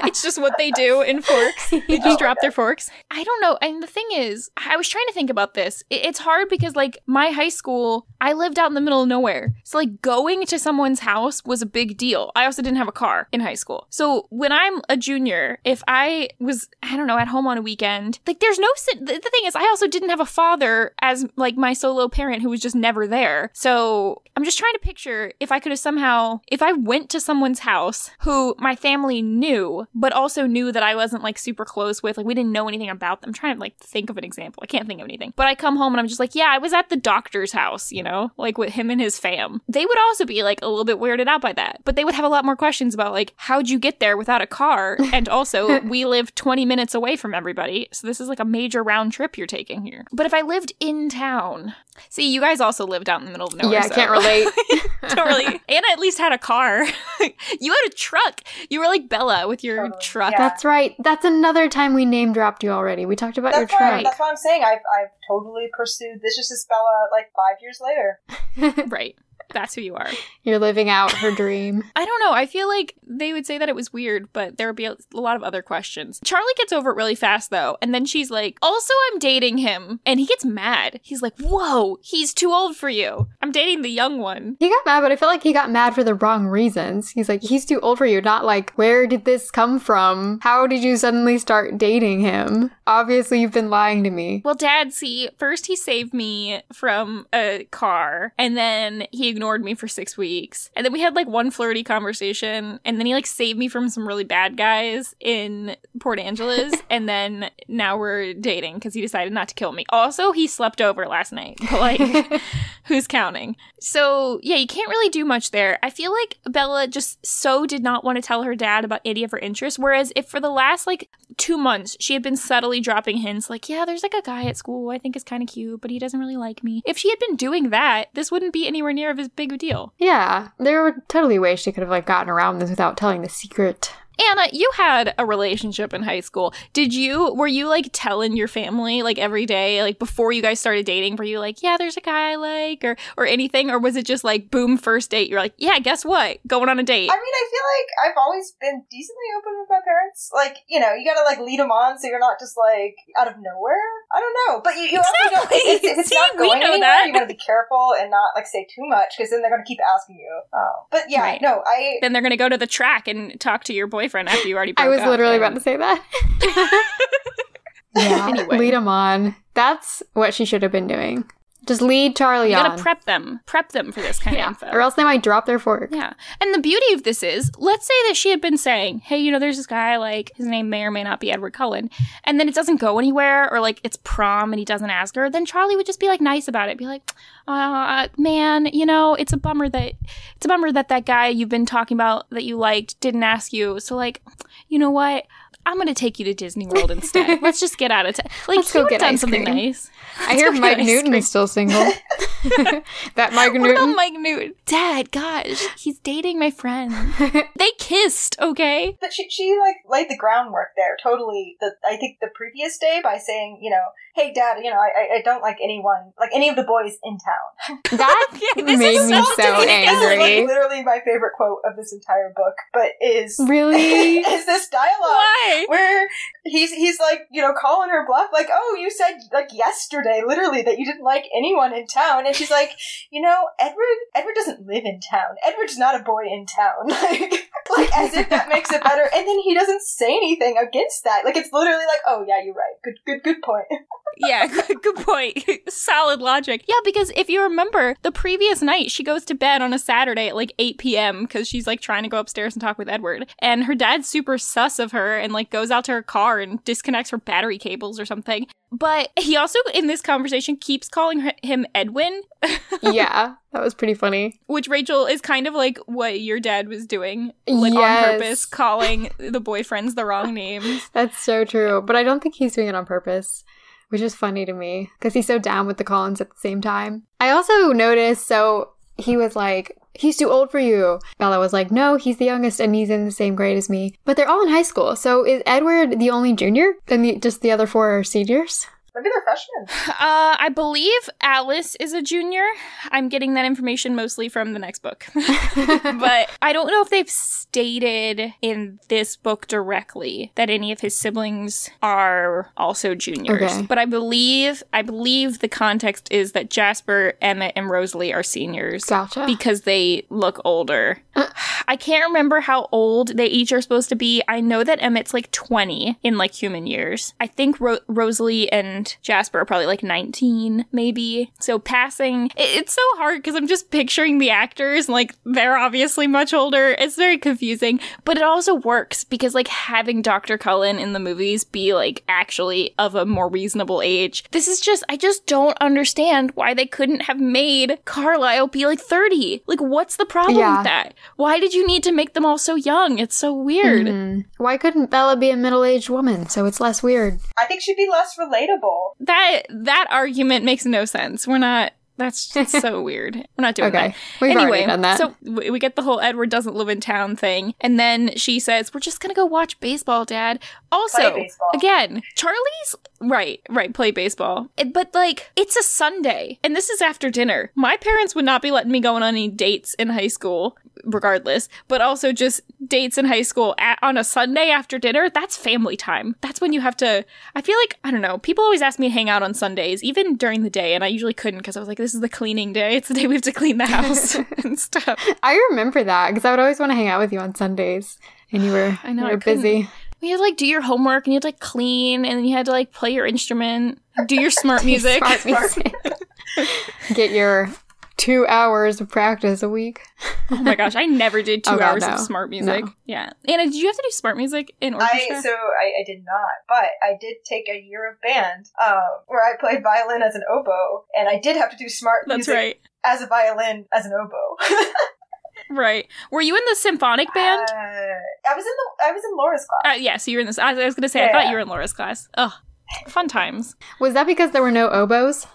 it's just what they do in forks. [laughs] They just drop their forks. I don't know. And the thing is, I was trying to think about this. It's hard because, like, my high school, I lived out in the middle of nowhere. So, like, going to someone's house was a big deal. I also didn't have a car in high school. So, when I'm a junior, if I was, I don't know, at home on a weekend, like, there's no, the, the thing is, I also didn't have a father as, like, my solo parent who was just never there. So, I'm just trying to picture if I could have somehow, if I went to someone's house who my family knew, but also knew that I wasn't like super close with, like we didn't know anything about them. I'm trying to like think of an example. I can't think of anything. But I come home and I'm just like, yeah, I was at the doctor's house, you know, like with him and his fam. They would also be like a little bit weirded out by that. But they would have a lot more questions about like, how'd you get there without a car? [laughs] And also, we live 20 minutes away from everybody. So this is like a major round trip you're taking here. But if I lived in town, see, you guys also lived out in the middle of nowhere. yeah, I so- can't relate. [laughs] don't really. [laughs] Anna at least had a car. [laughs] you had a truck. You were like Bella with your Totally. truck. Yeah. That's right. That's another time we name dropped you already. We talked about That's your why truck. that's what I'm saying I've I've totally pursued this just as Bella like five years later. [laughs] Right. That's who you are. You're living out her dream. [laughs] I don't know. I feel like they would say that it was weird, but there would be a, lot of other questions. Charlie gets over it really fast, though. And then she's like, Also, I'm dating him. And he gets mad. He's like, Whoa, he's too old for you. I'm dating the young one. He got mad, but I feel like he got mad for the wrong reasons. He's like, he's too old for you. Not like, where did this come from? How did you suddenly start dating him? Obviously, you've been lying to me. Well, Dad, see, first he saved me from a car, and then he ignored me for six weeks. And then we had like one flirty conversation, and then he like saved me from some really bad guys in Port Angeles, [laughs] and then now we're dating because he decided not to kill me. Also, he slept over last night, but [laughs] like, [laughs] who's counting? So, yeah, you can't really do much there. I feel like Bella just so did not want to tell her dad about any of her interests, whereas if for the last like two months she had been subtly dropping hints like, yeah, there's like a guy at school I think is kind of cute, but he doesn't really like me. If she had been doing that, this wouldn't be anywhere near of as big deal. Yeah, there were totally ways she could have like gotten around this without telling the secret. Anna, you had a relationship in high school. Did you, were you like telling your family like every day, like before you guys started dating, were you like, yeah, there's a guy I like or, or anything? Or was it just like, boom, first date? You're like, yeah, guess what? Going on a date. I mean, I feel like I've always been decently open with my parents. Like, you know, you gotta like lead them on so you're not just like out of nowhere. I don't know, but you, you also don't. If, if it's [laughs] See, not going anywhere, that. you gotta be careful and not like say too much because then they're gonna keep asking you. Oh, but yeah, Right. no, I. then they're going to go to the track and talk to your boyfriend after you already broke I was up. literally and- about to say that. [laughs] yeah, Anyway. lead him on. That's what she should have been doing. Just lead Charlie up. You on. gotta prep them, prep them for this kind yeah. of info. Or else they might drop their fork. Yeah. And the beauty of this is, let's say that she had been saying, hey, you know, there's this guy, like, his name may or may not be Edward Cullen, and then it doesn't go anywhere, or like it's prom and he doesn't ask her, then Charlie would just be like nice about it. Be like, uh, man, you know, it's a bummer that, it's a bummer that that guy you've been talking about that you liked didn't ask you. So, like, you know what? I'm gonna take you to Disney World instead. [laughs] Let's just get out of town. Like, Let's he go get done ice something cream. nice. I hear go get Mike ice Newton cream. is still single. [laughs] that Mike What about Newton. Mike Newton? Dad, gosh, he's dating my friend. [laughs] they kissed, okay? But she, she like laid the groundwork there totally. The I think the previous day by saying, you know, hey dad, you know, I I- I don't like anyone like any of the boys in town. [laughs] that [laughs] Yeah, this made is me so so ridiculous. This is like angry. literally my favorite quote of this entire book, but is Really? [laughs] is this dialogue Why? where he's he's like you know calling her bluff like oh you said like yesterday literally that you didn't like anyone in town and she's like you know edward edward doesn't live in town edward's not a boy in town like like as if that makes it better and then he doesn't say anything against that like it's literally like oh yeah you're right good good good point Yeah, [laughs] good, good point. [laughs] Solid logic. Yeah, because if you remember, the previous night she goes to bed on a Saturday at like 8 p.m. because she's like trying to go upstairs and talk with Edward. And her dad's super sus of her and like goes out to her car and disconnects her battery cables or something. But he also, in this conversation, keeps calling her- him Edwin, [laughs] yeah, that was pretty funny. which Rachel is kind of like what your dad was doing, like on purpose, calling the boyfriends the wrong names. That's so true. But I don't think he's doing it on purpose, which is funny to me because he's so down with the Cullens at the same time. I also noticed, so he was like, he's too old for you. Bella was like, no, he's the youngest and he's in the same grade as me. But they're all in high school. So is Edward the only junior? And the, just the other four are seniors? Maybe they're freshmen Uh, I believe Alice is a junior. I'm getting that information mostly from the next book. [laughs] but I don't know if they've stated in this book directly that any of his siblings are also juniors. Okay. But I believe I believe the context is that Jasper, Emmett, and Rosalie are seniors. Gotcha. Because they look older. [sighs] I can't remember how old they each are supposed to be. I know that Emmett's like 20 in like human years. I think Ro- Rosalie and Jasper are probably like 19, maybe. So passing, it- it's so hard because I'm just picturing the actors like they're obviously much older. It's very confusing, but it also works because like having Dr. Cullen in the movies be like actually of a more reasonable age. This is just, I just don't understand why they couldn't have made Carlisle be like 30. Like, what's the problem Yeah. with that? Why did you need to make them all so young? It's so weird. Mhm. Why couldn't Bella be a middle aged woman so it's less weird? i think she'd be less relatable That that argument makes no sense. We're not. That's just so [laughs] weird. We're not doing Okay. that. We've anyway, that. so we we get the whole Edward doesn't live in town thing, and then she says, "We're just gonna go watch baseball, Dad." Also, baseball. again, Charlie's right, right, play baseball, It- but like it's a Sunday, and this is after dinner. My parents would not be letting me go on any dates in high school, regardless. But also just dates in high school at, on a Sunday after dinner. That's family time. That's when you have to. I feel like I don't know. People always ask me to hang out on Sundays, even during the day, and I usually couldn't because I was like, "This is the cleaning day. It's the day we have to clean the house [laughs] [laughs] and stuff." I remember that because I would always want to hang out with you on Sundays and you were, [sighs] I know, you I were busy. You had to like do your homework and you had to like clean and then you had to like play your instrument, do your smart [laughs] music. Smart music. [laughs] Get your two hours of practice a week. oh my gosh, I never did [laughs] two Oh, God, hours no. of smart music. No. Yeah. Anna, did you have to do smart music in orchestra? I so I, I did not, but I did take a year of band uh, where I played violin as an oboe, and I did have to do smart That's music right. as a violin as an oboe. Right. Were you in the symphonic band? Uh, I was in the I was in Laura's class. Uh, yeah, so you're in this. I was going to say, I Yeah. thought you were in Laura's class. Ugh. Fun times. Was that because there were no oboes?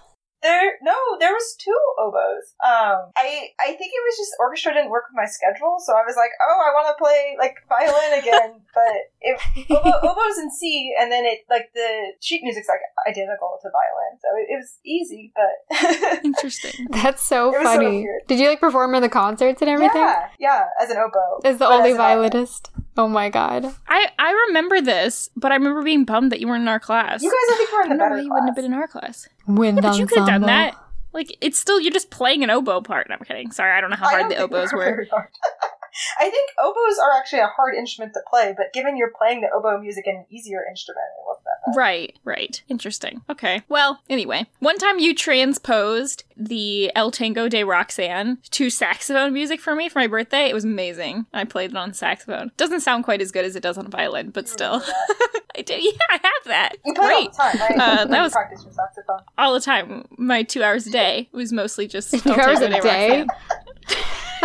There no, there was two oboes. Um, I I think it was just orchestra didn't work with my schedule, so I was like, oh, I want to play like violin again, [laughs] but it oboe, oboes in C, and then it like the sheet music's like identical to violin, so it, it was easy, but [laughs] Interesting. That's so It was so funny. weird. Did you like perform in the concerts and everything? yeah, yeah, as an oboe, As the only as violinist? Oh my god. I, I remember this, but I remember being bummed that you weren't in our class. You guys, I think, were in the don't know better why you wouldn't have been in our class. Wind Yeah, but you could have done that. Like, it's still, you're just playing an oboe part. No, I'm kidding. Sorry, I don't know how I hard the think oboes they were. [laughs] very hard. I think oboes are actually a hard instrument to play, but given you're playing the oboe music in an easier instrument, it wasn't that Right, right. Interesting. Okay. Well, anyway, one time you transposed the El Tango de Roxanne to saxophone music for me for my birthday. It was amazing. I played it on saxophone. Doesn't sound quite as good as it does on violin, but still. [laughs] I do. Yeah, I have that. You play Great. all the time, right? Uh, that was- practice your saxophone. All the time. My two hours a day was mostly just [laughs] Two El hours Tango a de day?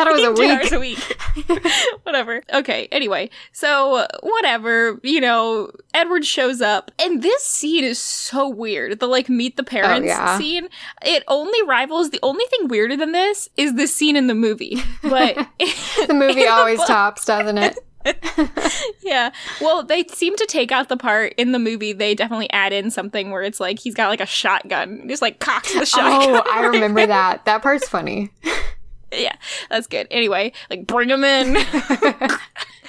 Thought it was a week. hours a week. [laughs] whatever. Okay, anyway. So, whatever. You know, Edward shows up, and this scene is so weird. The, like, meet the oh, parents yeah. scene. It only rivals, the only thing weirder than this is the scene in the movie. But, [laughs] [laughs] The movie in the always tops, doesn't it? yeah. Well, they seem to take out the part in the movie. They definitely add in something where it's like he's got like a shotgun, just like cocks the shotgun. Oh, I remember that. That part's funny. [laughs] yeah, that's good. Anyway, like bring him in. [laughs]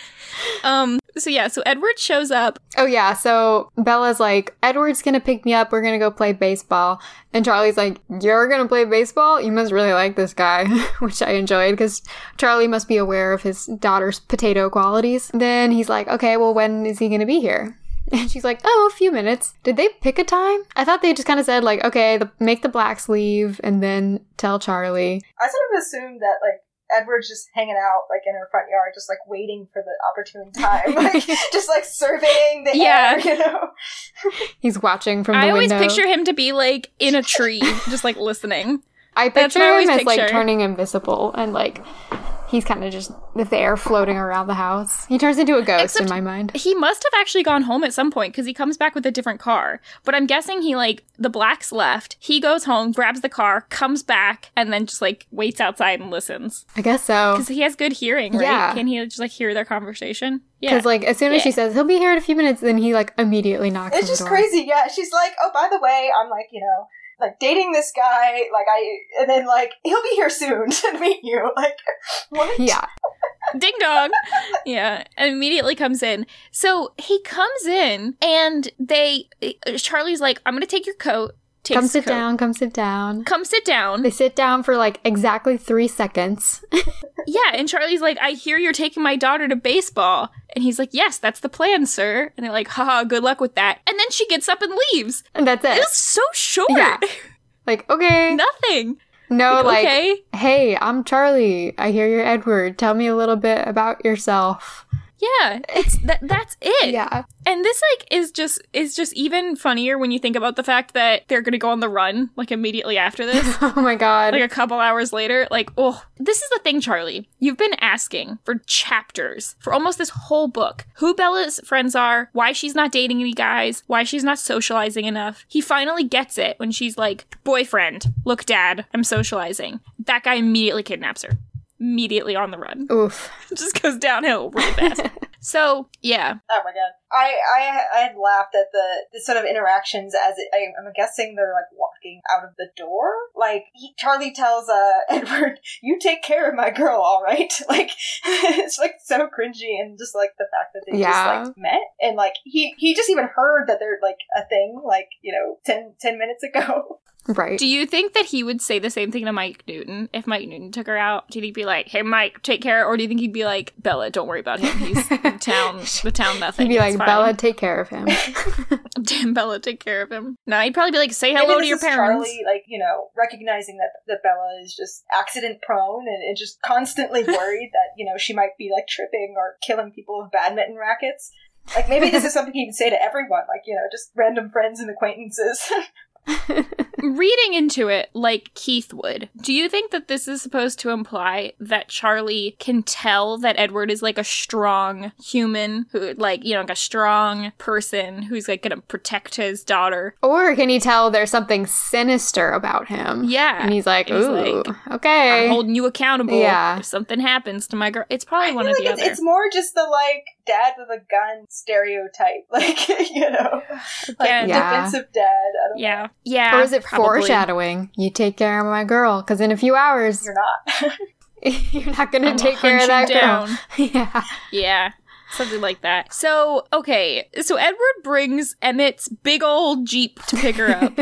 [laughs] um. So yeah. So Edward shows up. Oh yeah, so Bella's like, Edward's gonna pick me up, we're gonna go play baseball. And Charlie's like, You're gonna play baseball? You must really like this guy, which I enjoyed because Charlie must be aware of his daughter's potato qualities. Then he's like, Okay, well when is he gonna be here? And she's like, Oh, a few minutes. Did they pick a time? I thought they just kind of said like, okay, the, make the blacks leave and then tell Charlie. I sort of assumed that like Edward's just hanging out like in her front yard, just like waiting for the opportune [laughs] time, like just like surveying the Yeah. air, you know. [laughs] He's watching from the I always window. picture him to be like in a tree, just like listening. I picture what I him always as like turning invisible and like he's kind of just there floating around the house. He turns into a ghost Except- in my mind. He must have actually gone home at some point because he comes back with a different car. But I'm guessing he like the blacks left. He goes home, grabs the car, comes back, and then just like waits outside and listens I guess so. because he has good hearing, right? Yeah. Can he just like hear their conversation? Yeah. Because like as soon as Yeah. she says he'll be here in a few minutes, then he like immediately knocks It's on the just door. crazy. Yeah, she's like, oh, by the way, I'm like, you know, like dating this guy, like I, and then like he'll be here soon [laughs] to meet you. Like, what? Yeah, Ding dong. yeah, and immediately comes in. So he comes in, and they Charlie's like, "I'm gonna take your coat. Come sit coat. down. Come sit down. Come sit down." They sit down for like exactly three seconds. [laughs] Yeah, and Charlie's like, I hear you're taking my daughter to baseball. And he's like, Yes, that's the plan, sir. And they're like, Haha, good luck with that. And then she gets up and leaves. and that's It it. was so short. Yeah. [laughs] Like okay, Nothing. no, like okay. hey, I'm Charlie. I hear you're Edward. Tell me a little bit about yourself. Yeah, it's that. That's it. Yeah, And this like is just is just even funnier when you think about the fact that they're gonna go on the run like immediately after this. [laughs] oh my god. like a couple hours later, like, oh, this is the thing, Charlie. You've been asking for chapters for almost this whole book who Bella's friends are, why she's not dating any guys, why she's not socializing enough. He finally gets it when she's like, boyfriend, look, dad, I'm socializing. That guy immediately kidnaps her. Immediately on the run. Oof. [laughs] Just goes downhill really fast. [laughs] so, yeah. Oh my god! I I I had laughed at the, the sort of interactions as it, I, I'm guessing they're like walking out of the door. Like he, Charlie tells uh [laughs] Edward, "You take care of my girl, all right." Like it's like so cringy and just like the fact that they Yeah. just like met and like he he just even heard that they're like a thing like you know 10, 10 minutes ago. Right. Do you think that he would say the same thing to Mike Newton if Mike Newton took her out? Do you think he'd be like, "Hey, Mike, take care," or do you think he'd be like, "Bella, don't worry about him. He's the [laughs] town, the town nothing." He'd be like, fine." Bella, take care of him. [laughs] damn Bella, take care of him." No, he'd probably be like, "Say Maybe hello to your parents." Charlie, like you know, recognizing that that Bella is just accident prone and, and just constantly [laughs] worried that you know she might be like tripping or killing people with badminton rackets. Like maybe this is something he would say to everyone, like you know, just random friends and acquaintances. Reading into it like Keith would, do you think that this is supposed to imply that Charlie can tell that Edward is like a strong human who, like, you know, like a strong person who's like gonna protect his daughter? Or can he tell there's something sinister about him? Yeah. And he's like, He's ooh, like, okay. I'm holding you accountable Yeah. if something happens to my girl. It's probably I one of like the it's, other. it's more just the like dad with a gun stereotype, [laughs] like you know, like Yeah. defensive dad. I don't know. yeah, yeah. or is it probably. foreshadowing? You take care of my girl, because in a few hours, You're not. [laughs] [laughs] you're not going to I'm take care of that you girl. down. yeah. Yeah. Something like that. So, okay. So Edward brings Emmett's big old Jeep to pick her up.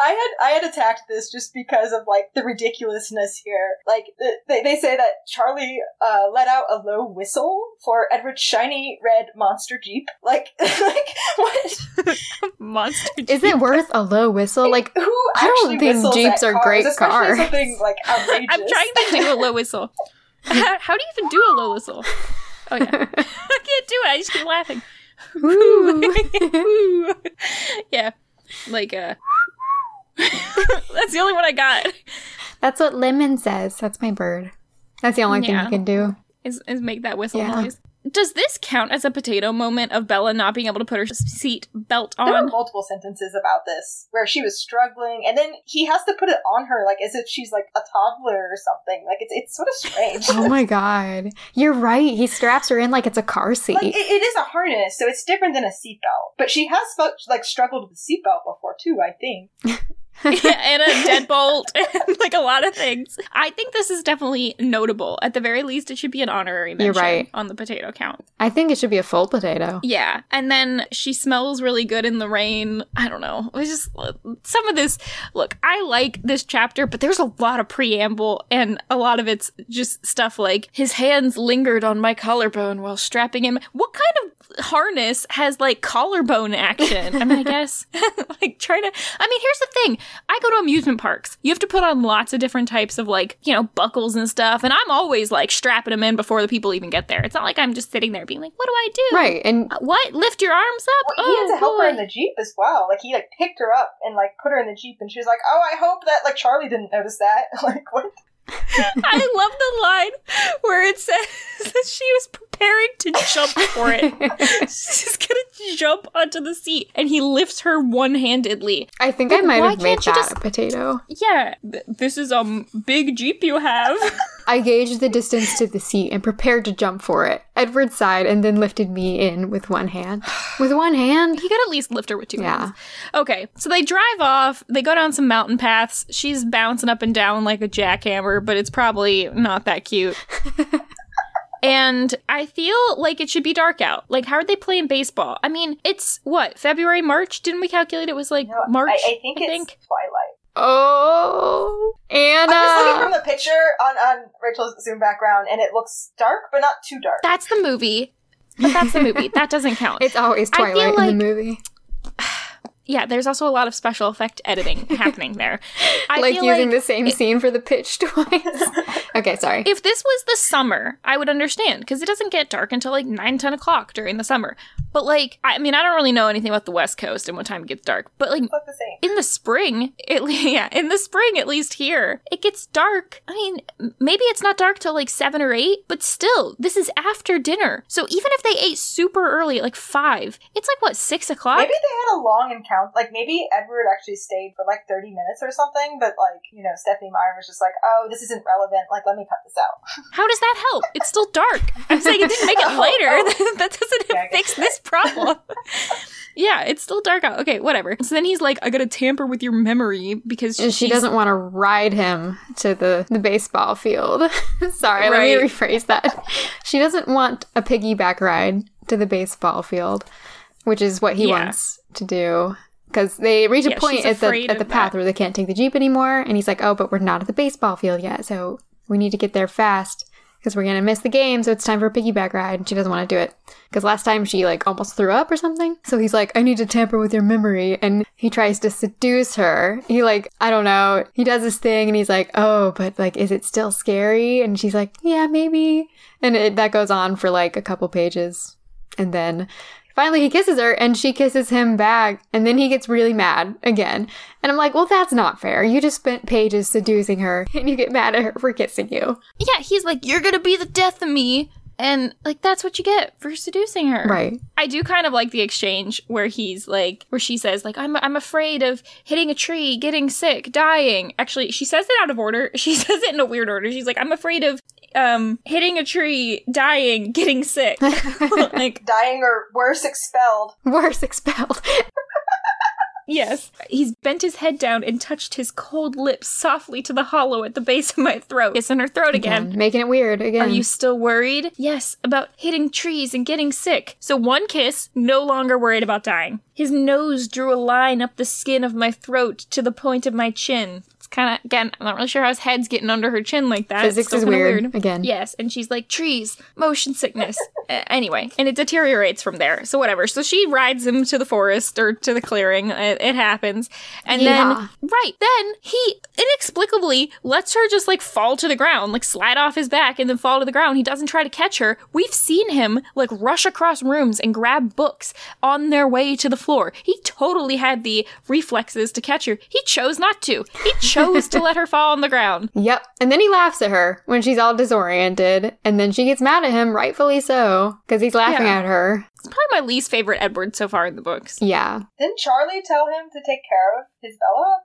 I had I had attacked this just because of like the ridiculousness here. Like they they say that Charlie uh, let out a low whistle for Edward's shiny red monster jeep. Like [laughs] like what? [laughs] Monster. Is it worth a low whistle? Like, Who I don't think Jeeps are cars, great cars. Something like [laughs] outrageous. I'm trying to do a low whistle. How, how do you even do a low whistle? Oh yeah, I can't do it. I just keep laughing. Ooh. yeah, like uh, [laughs] that's the only one I got. That's what Lemon says. That's my bird. That's the only thing Yeah. you can do. Is is make that whistle Yeah. noise. Does this count as a potato moment of Bella not being able to put her seat belt on? There were multiple sentences about this where she was struggling, and then he has to put it on her like as if she's like a toddler or something. Like it's it's sort of strange. Oh my [laughs] god. You're right. He straps her in like it's a car seat. Like it, it is a harness, so it's different than a seatbelt. But she has spo- like struggled with the seatbelt before too. I think. [laughs] [laughs] and a deadbolt [laughs] and like a lot of things. I think this is definitely notable. At the very least, it should be an honorary mention You're right. on the potato count. I think it should be a full potato. Yeah. And then she smells really good in the rain. I don't know. It's just some of this. Look, I like this chapter, but there's a lot of preamble and a lot of it's just stuff like his hands lingered on my collarbone while strapping him. What kind of harness has like collarbone action? I mean, I [laughs] guess like trying to. I mean, here's the thing. I go to amusement parks. You have to put on lots of different types of like, you know, buckles and stuff. And I'm always like strapping them in before the people even get there. It's not like I'm just sitting there being like, what do I do? Right. And Uh, What? Lift your arms up? Well, he had oh, to help her in the jeep as well. Like he like picked her up and like put her in the jeep, and she was like, "Oh, I hope that like Charlie didn't notice that." [laughs] like what? I love the line where it says that she was preparing to jump for it. [laughs] She's gonna jump onto the seat, and he lifts her one-handedly. I think But I might have made that just- a potato. Yeah, th- this is a um, big jeep you have. [laughs] I gauged the distance to the seat and prepared to jump for it. Edward sighed and then lifted me in with one hand. [sighs] With one hand? He could at least lift her with two Yeah. hands. Okay, so they drive off. They go down some mountain paths. She's bouncing up and down like a jackhammer, but it's probably not that cute. [laughs] and I feel like it should be dark out. Like, how are they playing baseball? I mean, it's what February, March? Didn't we calculate it was like No, March? I, I think it's Twilight. Oh, Anna! I'm just looking Anna. from the picture on on Rachel's Zoom background, and it looks dark, but not too dark. That's the movie. But [laughs] that's the movie. That doesn't count. It's always I feel Twilight like- in the movie. Yeah, there's also a lot of special effect editing [laughs] happening there. I like feel using like the same scene for the pitch [laughs] twice. okay, sorry. if this was the summer, I would understand because it doesn't get dark until like 9, 10 o'clock during the summer. But like, I mean, I don't really know anything about the West Coast and what time it gets dark. But like, the in the spring, it [laughs] yeah, in the spring at least here, it gets dark. I mean, maybe it's not dark till like seven or eight, but still, this is after dinner. So even if they ate super early, at like five, it's like what six o'clock. Maybe they had a long encounter. Like maybe Edward actually stayed for like 30 minutes or something, but like, you know, Stephenie Meyer was just like, oh, this isn't relevant. Like, let me cut this out. [laughs] How does that help? It's still dark. I'm saying it didn't make it [laughs] oh, oh, lighter. oh. [laughs] that doesn't Yeah, fix this problem. yeah, it's still dark out. Okay, whatever. So then he's like, I gotta tamper with your memory because And she doesn't want to ride him to the, the baseball field. Sorry, let me rephrase that. She doesn't want a piggyback ride to the baseball field, which is what he Yeah. wants to do. Because they reach a Yeah, point at the at the path that. where they can't take the jeep anymore, and he's like, "Oh, but we're not at the baseball field yet, so we need to get there fast because we're gonna miss the game. So it's time for a piggyback ride." And she doesn't want to do it because last time she like almost threw up or something. So he's like, "I need to tamper with your memory," and he tries to seduce her. He like, I don't know. He does this thing, and he's like, "Oh, but like, is it still scary?" And she's like, "Yeah, maybe." And it, that goes on for like a couple pages, and then Finally, he kisses her and she kisses him back, and then he gets really mad again. And I'm like, well, that's not fair. You just spent pages seducing her, and you get mad at her for kissing you. Yeah, he's like, You're gonna be the death of me. And like that's what you get for seducing her. Right. I do kind of like the exchange where he's like where she says like I'm I'm afraid of hitting a tree, getting sick, dying. Actually, she says it out of order. [laughs] She says it in a weird order. She's like I'm afraid of um hitting a tree, dying, getting sick. [laughs] [laughs] like Dying or worse, expelled. Worse expelled. Yes. He's bent his head down and touched his cold lips softly to the hollow at the base of my throat. It's in her throat again. Again, making it weird again. Are you still worried? Yes, about hitting trees and getting sick. So one kiss, no longer worried about dying. His nose drew a line up the skin of my throat to the point of my chin. Kind of, again, I'm not really sure how his head's getting under her chin like that. Physics is kinda weird, again. Yes, and she's like, trees, motion sickness. [laughs] Uh, anyway, and it deteriorates from there. So whatever. So she rides him to the forest or to the clearing. It, it happens. And Yeah. then, right, then he inexplicably lets her just like fall to the ground, like slide off his back and then fall to the ground. He doesn't try to catch her. We've seen him like rush across rooms and grab books on their way to the floor. He totally had the reflexes to catch her. He chose not to. He chose to let her fall on the ground. [laughs] Yep. And then he laughs at her when she's all disoriented, and then she gets mad at him, rightfully so, because he's laughing Yeah. at her. It's probably my least favorite Edward so far in the books. Yeah. Didn't Charlie tell him to take care of his Bella?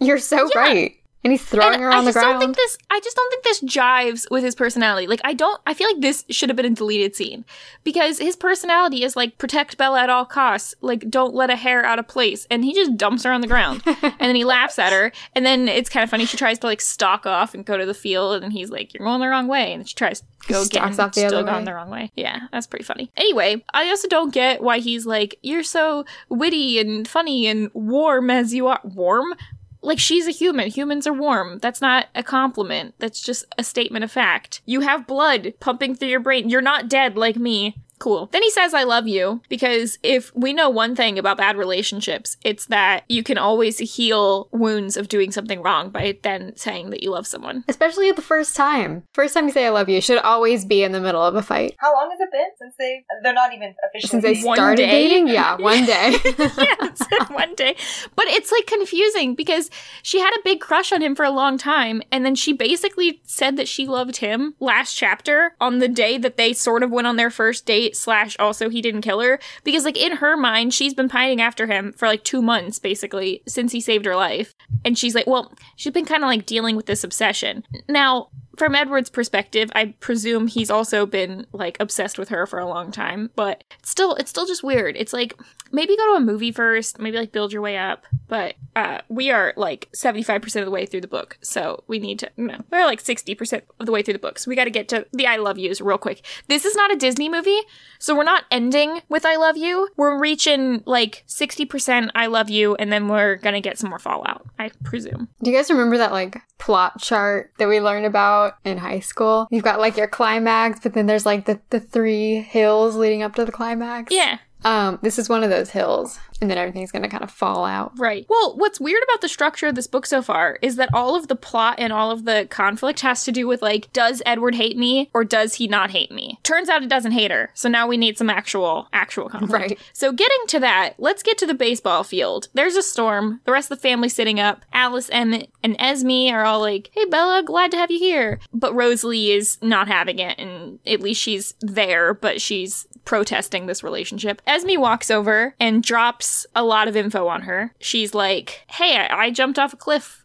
You're so Yeah. right. And he's throwing And her I on the just don't think this. I just don't think this jives with his personality. Like I don't. I feel like this should have been a deleted scene because his personality is like protect Bella at all costs. Like don't let a hair out of place, and he just dumps her on the ground, [laughs] and then he laughs at her, and then it's kind of funny. She tries to like stalk off and go to the field, and he's like, "You're going the wrong way," and she tries to go get him, off the still other gone the wrong way. Yeah, that's pretty funny. Anyway, I also don't get why he's like, "You're so witty and funny and warm as you are." Warm like she's a human. Humans are warm. That's not a compliment. That's just a statement of fact. You have blood pumping through your brain. You're not dead like me. Cool. Then he says, I love you, because if we know one thing about bad relationships, it's that you can always heal wounds of doing something wrong by then saying that you love someone. Especially the first time. First time you say I love you should always be in the middle of a fight. How long has it been since they? They're not even officially. Since they dating. One started day? dating? Yeah, [laughs] one day. [laughs] yeah, [laughs] one day. But it's like confusing because she had a big crush on him for a long time, and then she basically said that she loved him last chapter on the day that they sort of went on their first date, slash also he didn't kill her. Because like in her mind, she's been pining after him for like two months, basically, since he saved her life. And she's like, well, she's been kind of like dealing with this obsession. Now, from Edward's perspective, I presume he's also been like obsessed with her for a long time, but it's still it's still just weird. It's like maybe go to a movie first, maybe like build your way up. But uh, we are like 75% of the way through the book, so we need to no, we're like 60% of the way through the book. So we got to get to the I love yous real quick. This is not a Disney movie, so we're not ending with I love you. We're reaching like 60% I love you and then we're going to get some more fallout, I presume. Do you guys remember that like plot chart that we learned about in high school? You've got like your climax, but then there's like the, the three hills leading up to the climax. Yeah. Um, this is one of those hills, and then everything's gonna kind of fall out. Right. Well, what's weird about the structure of this book so far is that all of the plot and all of the conflict has to do with like, does Edward hate me or does he not hate me? Turns out it doesn't hate her. So now we need some actual, actual conflict. Right. So getting to that, let's get to the baseball field. There's a storm. The rest of the family sitting up. Alice, Emmett, and Esme are all like, hey, Bella, glad to have you here. But Rosalie is not having it, and at least she's there, but she's protesting this relationship. Esme walks over and drops a lot of info on her. She's like, hey, I, I jumped off a cliff.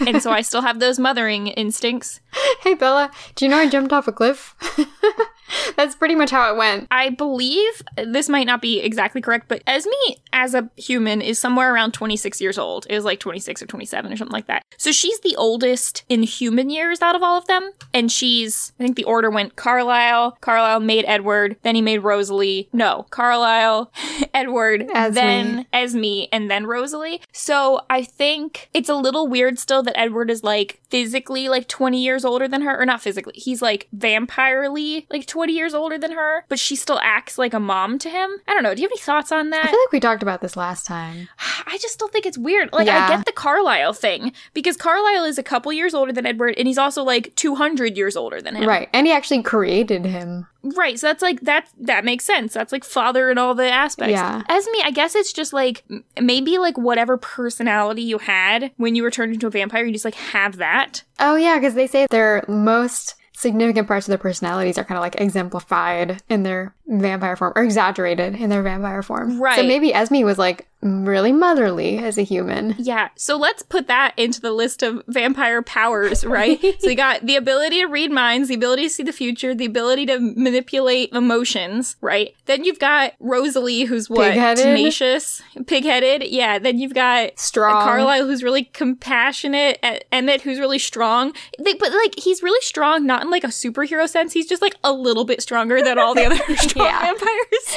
and so I still have those mothering instincts. [laughs] Hey Bella, do you know I jumped off a cliff? [laughs] That's pretty much how it went. I believe this might not be exactly correct, but Esme as a human is somewhere around 26 years old. It was like 26 or 27 or something like that. So she's the oldest in human years out of all of them. And she's, I think the order went Carlisle, Carlisle made Edward, then he made Rosalie. No, Carlisle, [laughs] Edward, Esme. then Esme, and then Rosalie. So I think it's a little weird still that Edward is like physically like 20 years older than her, or not physically, he's like vampirely like 20 years older than her, but she still acts like a mom to him. I don't know. Do you have any thoughts on that? I feel like we talked about this last time. [sighs] I just don't think it's weird. Like, I get the Carlisle thing because Carlisle is a couple years older than Edward, and he's also like 200 years older than him. Right. And he actually created him. Right. So that's like that. That makes sense. That's like father and all the aspects. Yeah. Esme, I guess it's just like maybe like whatever personality you had when you were turned into a vampire, you just like have that. Oh yeah, because they say their most significant parts of their personalities are kind of like exemplified in their vampire form or exaggerated in their vampire form. Right. So maybe Esme was like really motherly as a human. Yeah, so let's put that into the list of vampire powers, right? [laughs] so you got the ability to read minds, the ability to see the future, the ability to manipulate emotions, right? Then you've got Rosalie, who's what? Pig-headed? Tenacious, pig-headed. Yeah. Then you've got Strong. Carlisle, who's really compassionate. Emmett, who's really strong. They, but like, he's really strong, not in like a superhero sense. He's just like a little bit stronger than all the other [laughs] strong [laughs] Yeah. vampires.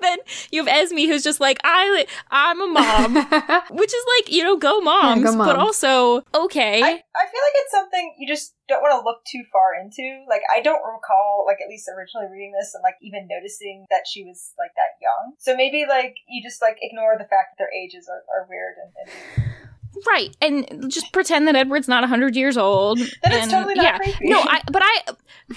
then you have Esme, who's just like, I, I'm a mom, [laughs] which is like, you know, go moms, go but also okay. I, I feel like it's something you just don't want to look too far into. Like, I don't recall, like, at least originally reading this and, like, even noticing that she was, like, that young. So maybe, like, you just, like, ignore the fact that their ages are, are weird and, and Right, and just pretend that Edward's not hundred years old. [laughs] Then it's and, totally not yeah. creepy. No, I. But I. [laughs]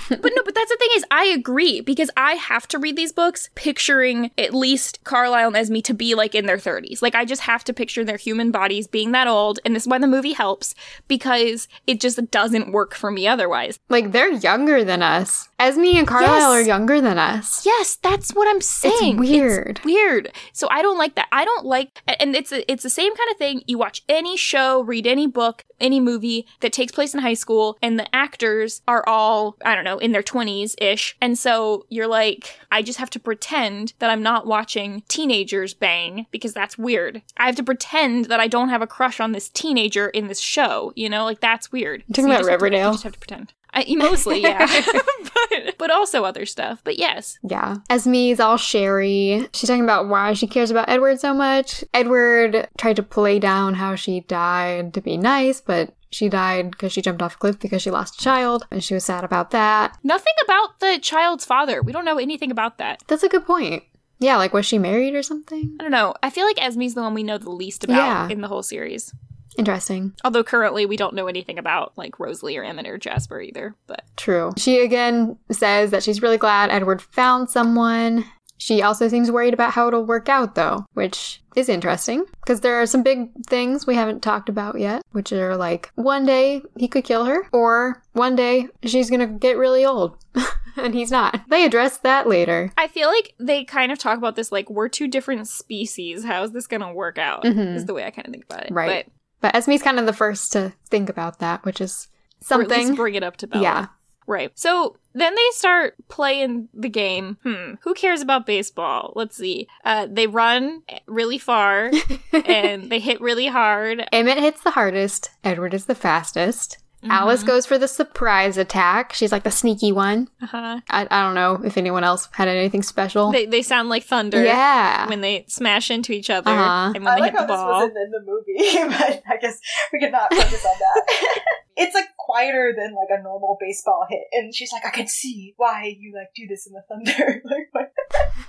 But no. But that's the thing is, I agree because I have to read these books picturing at least Carlisle and Esme to be like in their thirties. Like I just have to picture their human bodies being that old, and this is why the movie helps because it just doesn't work for me otherwise. Like they're younger than us. Esme and Carlisle Yes. are younger than us. Yes, that's what I'm saying. It's weird. weird. So I don't like that. I don't like, and it's a, it's the same kind of thing. You watch any show, read any book, any movie that takes place in high school, and the actors are all I don't know in their twenties ish, and so you're like, I just have to pretend that I'm not watching teenagers bang because that's weird. I have to pretend that I don't have a crush on this teenager in this show. You know, like that's weird. talking you about have to- Riverdale? you just have to pretend. I, [laughs] mostly, yeah, [laughs] but, [laughs] but also other stuff. But yes, Yeah. Esme's all sherry. She's talking about why she cares about Edward so much. Edward tried to play down how she died to be nice, but she died because she jumped off a cliff because she lost a child, and she was sad about that. Nothing about the child's father. We don't know anything about that. That's a good point. Yeah, like was she married or something? I don't know. I feel like Esme's the one we know the least about Yeah. in the whole series. Interesting. Although currently we don't know anything about like Rosalie or Emmett or Jasper either. But True. She again says that she's really glad Edward found someone. She also seems worried about how it'll work out, though, which is interesting because there are some big things we haven't talked about yet, which are like one day he could kill her, or one day she's gonna get really old [laughs] and he's not. They address that later. I feel like they kind of talk about this like we're two different species. How is this going to work out? Mhm. Is the way I kind of think about it. Right. But Esme's kind of the first to think about that, which is But, or at least something. bring it up to Bella. Yeah. Right. So then they start playing the game. Hmm. Who cares about baseball? Let's see. Uh, they run really far [laughs] and they hit really hard. Emmett hits the hardest, Edward is the fastest. Mm-hmm. Alice goes for the surprise attack. She's like the sneaky one. Uh-huh. I, I don't know if anyone else had anything special. They, they sound like thunder. yeah. when they smash into each other Uh-huh. and when I they like hit how the this ball. wasn't in the movie, [laughs] but I guess we could not focus on that. [laughs] it's like quieter than like a normal baseball hit, and she's like, "I can see why you like do this in the thunder." [laughs] like, what?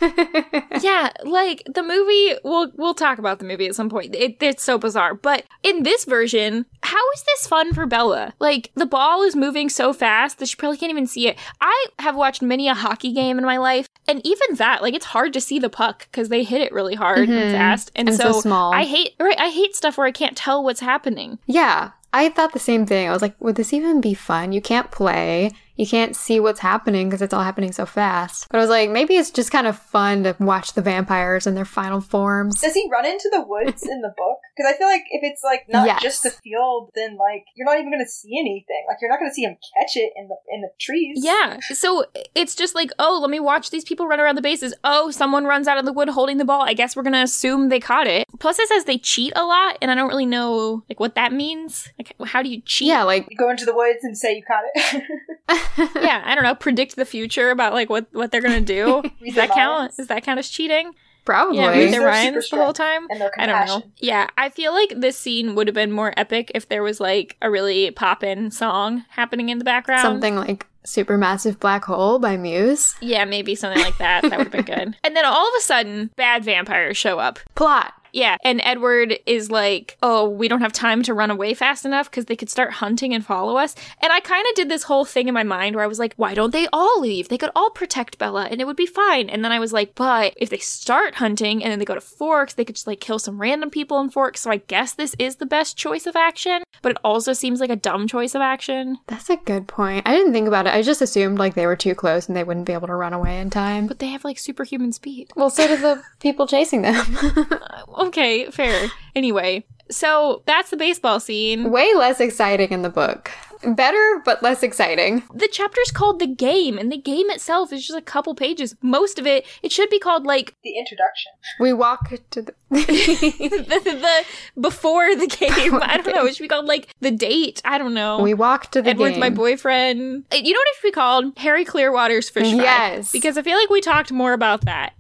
[laughs] yeah, like the movie. We'll we'll talk about the movie at some point. It, it's so bizarre, but in this version, how is this fun for Bella? Like the ball is moving so fast that she probably can't even see it. I have watched many a hockey game in my life, and even that, like it's hard to see the puck because they hit it really hard Mhm. and fast, and, And so small. I hate right. I hate stuff where I can't tell what's happening. yeah. I thought the same thing. I was like, would this even be fun? You can't play. You can't see what's happening because it's all happening so fast. But I was like, maybe it's just kind of fun to watch the vampires in their final forms. Does he run into the woods in the book? Because I feel like if it's like not Yes. just the field, then like you're not even going to see anything. Like you're not going to see him catch it in the in the trees. Yeah. So it's just like, oh, let me watch these people run around the bases. Oh, someone runs out of the wood holding the ball. I guess we're gonna assume they caught it. Plus, it says they cheat a lot, and I don't really know like what that means. Like, how do you cheat? Yeah, like, You go into the woods and say you caught it. [laughs] [laughs] [laughs] yeah. I don't know. Predict the future about like what what they're gonna do. [laughs] Read Does that count? minds. Does that count as cheating? probably. Yeah, read Use their their rhymes the whole time. and I don't know. Yeah, I feel like this scene would have been more epic if there was like a really poppin' song happening in the background. Something like Supermassive Black Hole by Muse. Yeah, maybe something like that. That would have been good. [laughs] And then all of a sudden, bad vampires show up. Plot. Yeah, and Edward is like, "Oh, we don't have time to run away fast enough because they could start hunting and follow us." And I kind of did this whole thing in my mind where I was like, "Why don't they all leave? They could all protect Bella, and it would be fine." And then I was like, "But if they start hunting and then they go to Forks, they could just like kill some random people in Forks." So I guess this is the best choice of action, but it also seems like a dumb choice of action. That's a good point. I didn't think about it. I just assumed like they were too close and they wouldn't be able to run away in time. But they have like superhuman speed. Well, so do the [laughs] people chasing them. [laughs] [laughs] okay, fair. Anyway, so that's the baseball scene. Way less exciting in the book. Better, but less exciting. The chapter's called The Game, and the game itself is just a couple pages. Most of it, it should be called like The introduction. We walk to the. [laughs] [laughs] the, the before the [laughs] game. I don't know. It should be called like The Date. I don't know. we walk to the Edward's game. my boyfriend. Uh, You know what it should be called? Harry Clearwater's Fish Fry. Yes. Because I feel like we talked more about that.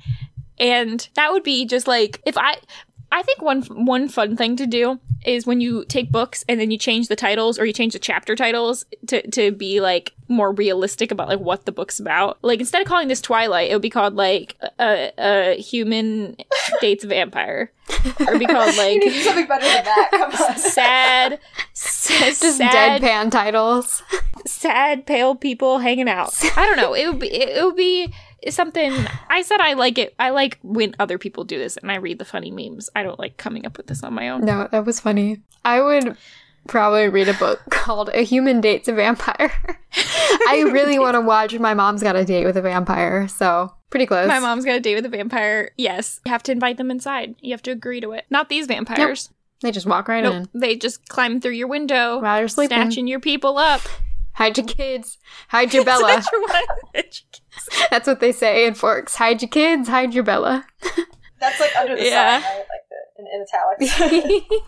And that would be just like if I I think one one fun thing to do is when you take books and then you change the titles or you change the chapter titles to, to be like more realistic about like what the book's about. Like instead of calling this Twilight, it would be called like a, a human dates vampire, or it'd be called [laughs] like something better than that. Come [laughs] on. sad, s- [laughs] Just sad deadpan titles. sad pale people hanging out. I don't know. It would be it, it would be something I said I like it. I like when other people do this and I read the funny memes. I don't like coming up with this on my own. No, that was funny. I would probably read a book [laughs] called A Human Dates a Vampire. [laughs] I [laughs] really want to watch My Mom's Got a Date with a Vampire, so pretty close. My mom's got a date with a vampire. Yes. You have to invite them inside. You have to agree to it. Not these vampires. Nope. They just walk right Nope. in They just climb through your window, while you're sleeping. snatching your people up. Hide your kids. Hide your Bella. Wife. [laughs] That's what they say in Forks. Hide your kids. Hide your Bella. [laughs] That's like under the Yeah. right? Like in, in italics.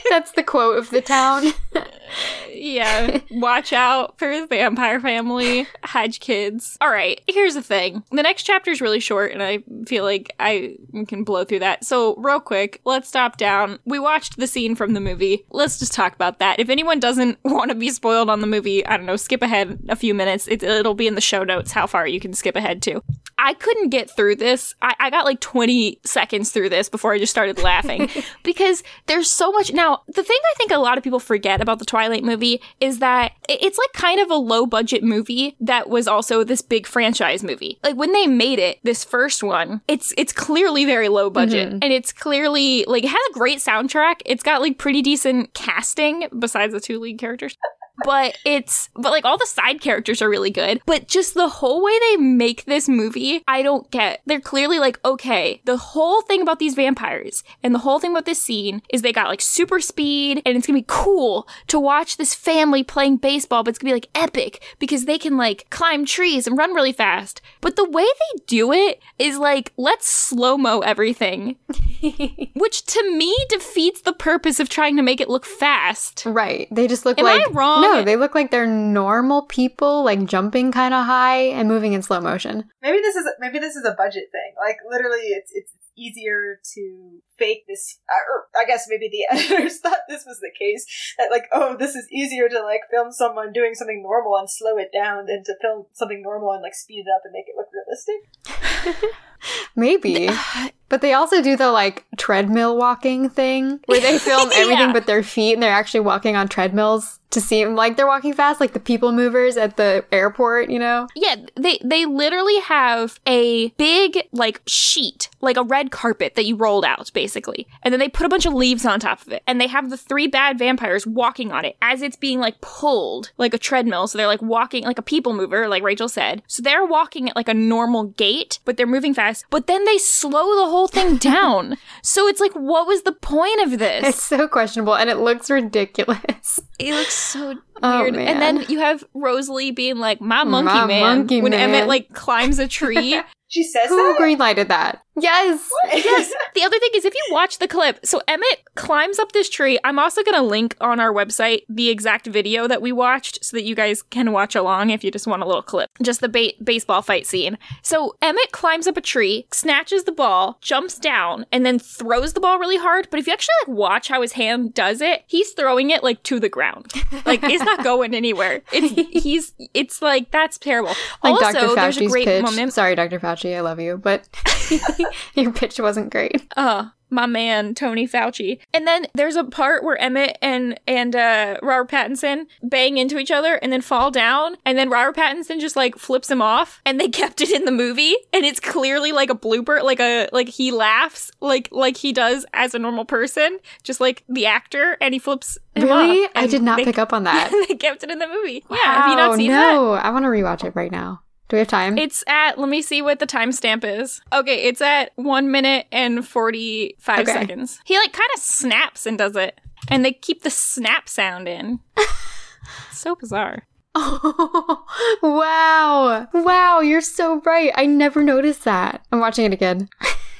[laughs] That's the quote of the town. [laughs] yeah. Watch out for the vampire family. Hide kids. All right. Here's the thing. The next chapter is really short, and I feel like I can blow through that. So, real quick, let's stop down. We watched the scene from the movie. Let's just talk about that. If anyone doesn't [laughs] want to be spoiled on the movie, I don't know, skip ahead a few minutes. It, it'll be in the show notes how far you can skip ahead to. I couldn't get through this. I, I got like 20 seconds through this before I just started laughing [laughs] because there's so much. Now, the thing I think a lot of people forget about the Twilight movie is that it's like kind of a low budget movie that was also this big franchise movie. Like when they made it, this first one, it's it's clearly very low budget mm-hmm. and it's clearly like it has a great soundtrack. It's got like pretty decent casting besides the two lead characters but it's but like all the side characters are really good. But just the whole way they make this movie i don't get. They're clearly like okay the whole thing about these vampires and the whole thing about this scene is they got like super speed and it's gonna be cool to watch this family playing baseball but it's gonna be like epic because they can like climb trees and run really fast. But the way they do it is like let's slow mo everything [laughs] [laughs] which to me defeats the purpose of trying to make it look fast right. They just look Am I like wrong? No, they look like they're normal people, like jumping kind of high and moving in slow motion. maybe this is maybe this is a budget thing. Like literally, it's it's easier to fake this. Uh, or I guess maybe the [laughs] editors thought this was the case. That like, oh, this is easier to like film someone doing something normal and slow it down than to film something normal and like speed it up and make it look realistic. [laughs] Maybe. Uh, But they also do the like treadmill walking thing where they [laughs] film everything Yeah. but their feet and they're actually walking on treadmills to seem like they're walking fast, like the people movers at the airport, you know? Yeah, they they literally have a big like sheet, like a red carpet that you rolled out basically. And then they put a bunch of leaves on top of it. And they have the three bad vampires walking on it as it's being like pulled like a treadmill. So they're like walking like a people mover, like Rachel said. So they're walking at like a normal gait, but they're moving fast. But then they slow the whole thing [laughs] down. so it's like what was the point of this? It's so questionable and it looks ridiculous. It looks so [laughs] Oh, weird. And then you have Rosalie being like, "My monkey My man," monkey when man. Emmett like climbs a tree. [laughs] She says Who that. greenlighted that? Yes. yes. [laughs] The other thing is, if you watch the clip, so Emmett climbs up this tree. I'm also going to link on our website the exact video that we watched so that you guys can watch along if you just want a little clip. Just the ba- baseball fight scene. So Emmett climbs up a tree, snatches the ball, jumps down, and then throws the ball really hard. But if you actually like watch how his hand does it, he's throwing it like to the ground. Like it's not [laughs] going anywhere. It's he's it's like that's terrible. Like also, Dr. there's a Fauci's great pitch. moment. Sorry, Dr. Fauci, I love you, but [laughs] [laughs] your pitch wasn't great. uh my man Tony Fauci. And then there's a part where Emmett and and uh Robert Pattinson bang into each other and then fall down and then Robert Pattinson just like flips him off and they [laughs] kept it in the movie and it's clearly like a blooper like a like he laughs like like he does as a normal person just like the actor and he flips Really? I did not they- pick up on [laughs] that. they kept it in the movie. Yeah, have you not Wow, seen that? no, I want to rewatch it right now. Do we have time? It's at, let me see what the timestamp is. Okay, let me see what the timestamp is. Okay, it's at one minute and 45 Okay. seconds. He like kind of snaps and does it. And they keep the snap sound in. [laughs] so bizarre. Oh, [laughs] wow. Wow, you're so right. I never noticed that. I'm watching it again.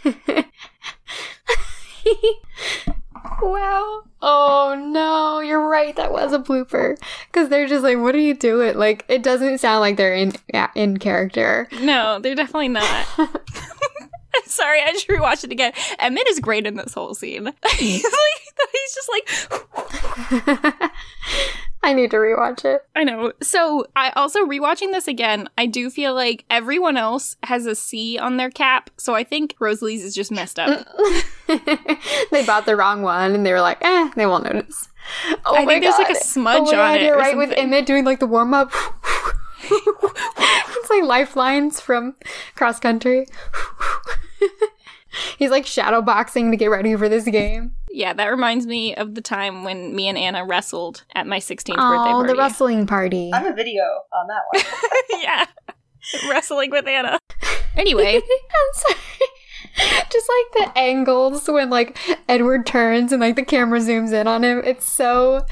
[laughs] wow. Oh no, you're right. That was a blooper. Because they're just like, what are you doing? Like, it doesn't sound like they're in yeah, in character. No, they're definitely not. [laughs] [laughs] Sorry, I just rewatched it again. Emmett is great in this whole scene. he's [laughs] like, he's just like, I need to rewatch it. I know. So I also rewatching this again, I do feel like everyone else has a C on their cap. So I think Rosalie's is just messed up. [laughs] they bought the wrong one and they were like, eh, they won't notice. Oh I my think there's like a smudge oh my on God, it You're right with. Emmett doing like the warm up. [laughs] it's like lifelines from cross country. [laughs] He's like shadow boxing to get ready for this game. Yeah, that reminds me of the time when me and Anna wrestled at my 16th birthday Oh, party. the wrestling party. I have a video on that one. [laughs] yeah. Wrestling with Anna. Anyway, [laughs] I'm sorry. Just like the angles when like Edward turns and like the camera zooms in on him. It's so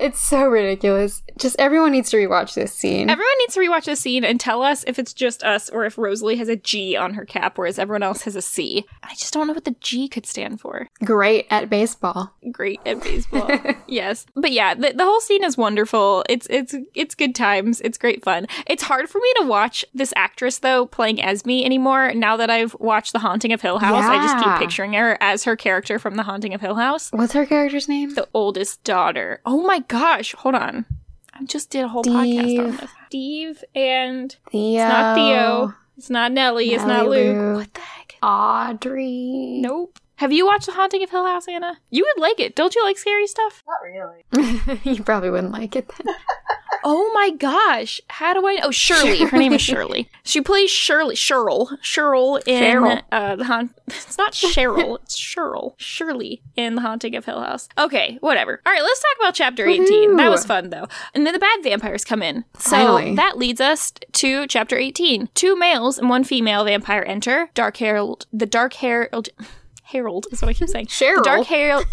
it's so ridiculous. Just everyone needs to rewatch this scene. everyone needs to rewatch this scene and tell us if it's just us or if Rosalie has a G on her cap, whereas everyone else has a C. I just don't know what the G could stand for. Great at baseball. Great at baseball. [laughs] yes. But yeah, the, the whole scene is wonderful. It's it's it's good times. It's great fun. It's hard for me to watch this actress though playing Esme anymore now that I've watched The Haunting of Hill House. I just keep picturing her as her character from The Haunting of Hill House. What's her character's name? the oldest daughter. Oh my gosh, hold on. I just did a whole podcast on Steve. this. Steve and Theo. it's not Theo. It's not Nellie. it's not Nellie Luke. Luke. What the heck? Audrey. Nope. Have you watched The Haunting of Hill House, Anna? You would like it. Don't you like scary stuff? Not really. [laughs] [laughs] you probably wouldn't like it then. [laughs] Oh my gosh. How do I know? Oh, Shirley. Her name is Shirley. She plays Shirley. Cheryl. Cheryl in Cheryl. Uh, the haunt. It's not Cheryl. it's Cheryl. Shirley in The Haunting of Hill House. Okay, whatever. All right, let's talk about chapter 18. That was fun though. And then the bad vampires come in. So Finally. that leads us to chapter 18. Two males and one female vampire enter. Dark Herald. The Dark Herald. [laughs] Herald is what I keep saying. Cheryl. The dark haired.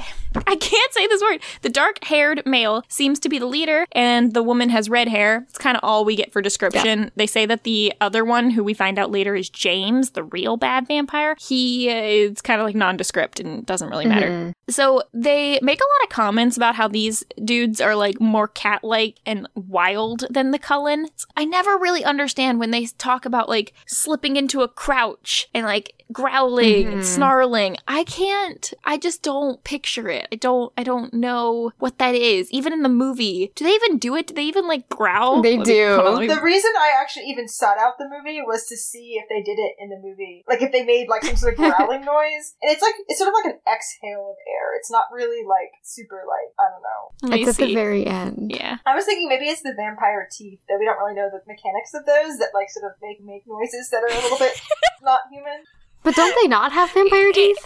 [laughs] I can't say this word. The dark haired male seems to be the leader, and the woman has red hair. It's kind of all we get for description. They say that the other one, who we find out later is James, the real bad vampire, he is kind of like nondescript and doesn't really matter. Mhm. So they make a lot of comments about how these dudes are like more cat like and wild than the Cullens. I never really understand when they talk about like slipping into a crouch and like growling and Mhm. snarling. I can't I just don't picture it. I don't I don't know what that is. Even in the movie. Do they even do it? Do they even like growl? They Let me- do. hold on, me- The reason I actually even sought out the movie was to see if they did it in the movie. Like if they made like some sort of [laughs] growling noise. And it's like it's sort of like an exhale of air. It's not really like super like I don't know. let It's at the very end. yeah. I was thinking maybe it's the vampire teeth that we don't really know the mechanics of those that like sort of make make noises that are a little bit [laughs] not human. But don't they not have vampire [laughs] teeth?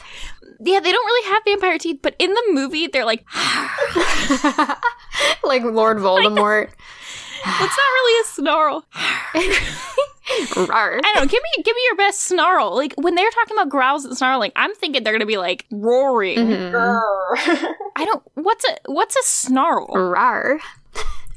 Yeah, they don't really have vampire teeth, but in the movie they're like [sighs] like Lord [laughs] Voldemort. [laughs] It's not really a snarl. [sighs] Rawr. I don't know. Give me, give me your best snarl. Like when they're talking about growls and snarling, I'm thinking they're gonna be like roaring. Mhm. I don't. What's a what's a snarl? Rawr.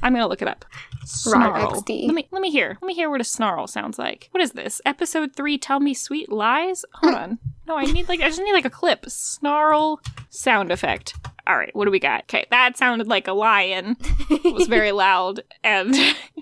I'm gonna look it up. Snarl. Let me let me hear. Let me hear what a snarl sounds like. What is this? Episode three. Tell me sweet lies. Hold [laughs] on. No, I need like I just need like a clip. Snarl sound effect. All right, what do we got? Okay, that sounded like a lion. It was very [laughs] loud and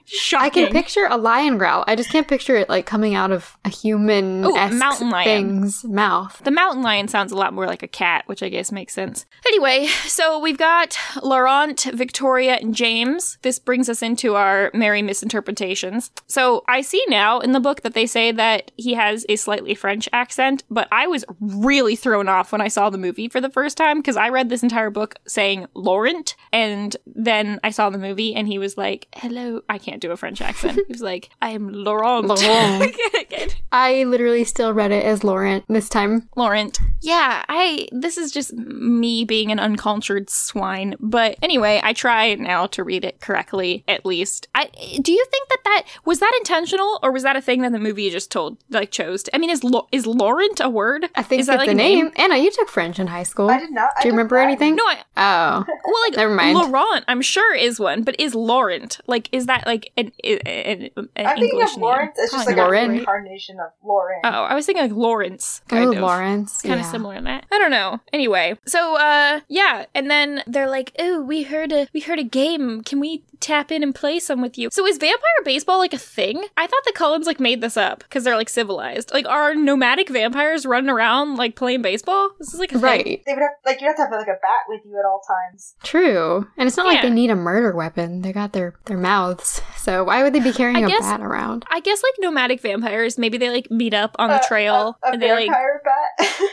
shocking. I can picture a lion growl. I just can't picture it like coming out of a human Ooh, mountain lion. thing's mouth. The mountain lion sounds a lot more like a cat, which I guess makes sense. Anyway, so we've got Laurent, Victoria, and James. This brings us into our merry misinterpretations. So I see now in the book that they say that he has a slightly French accent, but I was really thrown off when I saw the movie for the first time because I read this entire book saying Laurent, and then I saw the movie and he was like, "Hello." I can't do a French accent. he was like, "I am Laurent." Laurent. [laughs] I literally still read it as Laurent this time. Laurent. Yeah, I this is just me being an uncultured swine. But anyway, I try now to read it correctly at least. I do you think that that was that intentional or was that a thing that the movie just told like chose? To, I mean, is is Laurent a word? I think is that that's like the name? name. Anna, you took French in high school. I did not. I Do you took remember Latin. anything? No, I, Oh. well, like Never mind. Laurent, I'm sure is one, but is Laurent like is that like an, an, an, an I'm thinking English of Lawrence. name? It's just like Lauren. a right? reincarnation of Lauren. Oh, I was thinking like Lawrence, kind oh, of. Lawrence. kind of similar in that. I don't know. Anyway, so uh yeah, and then they're like, "Oh, we heard a we heard a game. Can we tap in and play some with you?" So is vampire baseball like a thing? I thought the Cullens like made this up because they're like civilized. Like are nomadic vampires running around like playing baseball? This is like a thing. Right. They would have like you have to have like a bat with you at all times. True. And it's not like they need a murder weapon. They got their, their mouths. So why would they be carrying I a guess- bat around? I guess like nomadic vampires, maybe they like meet up on the uh, trail A, a and they like vampire bat. [laughs]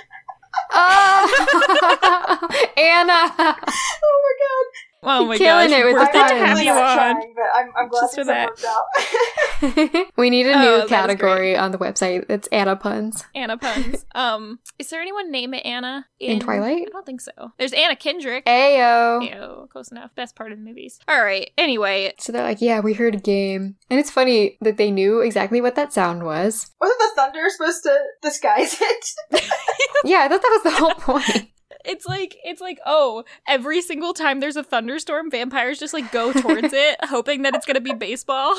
Oh, [laughs] [laughs] Anna! oh my god! Oh my Killing gosh, it with we're the good to puns. have you on. trying, but I'm, I'm glad Just for things have worked out. [laughs] [laughs] we need a Oh, new that is category on the website. It's Anna puns. Anna puns. [laughs] um, is there anyone name it Anna In Twilight? I don't think so. There's Anna Kendrick. Ayo. Ew, close enough. Best part of the movies. All right. Anyway, So they're like, yeah, we heard a game. And it's funny that they knew exactly what that sound was. Wasn't the thunder supposed to disguise it? Yeah, I thought that was the whole point. It's like it's like oh, every single time there's a thunderstorm, vampires just like go towards it, [laughs] hoping that it's gonna be baseball.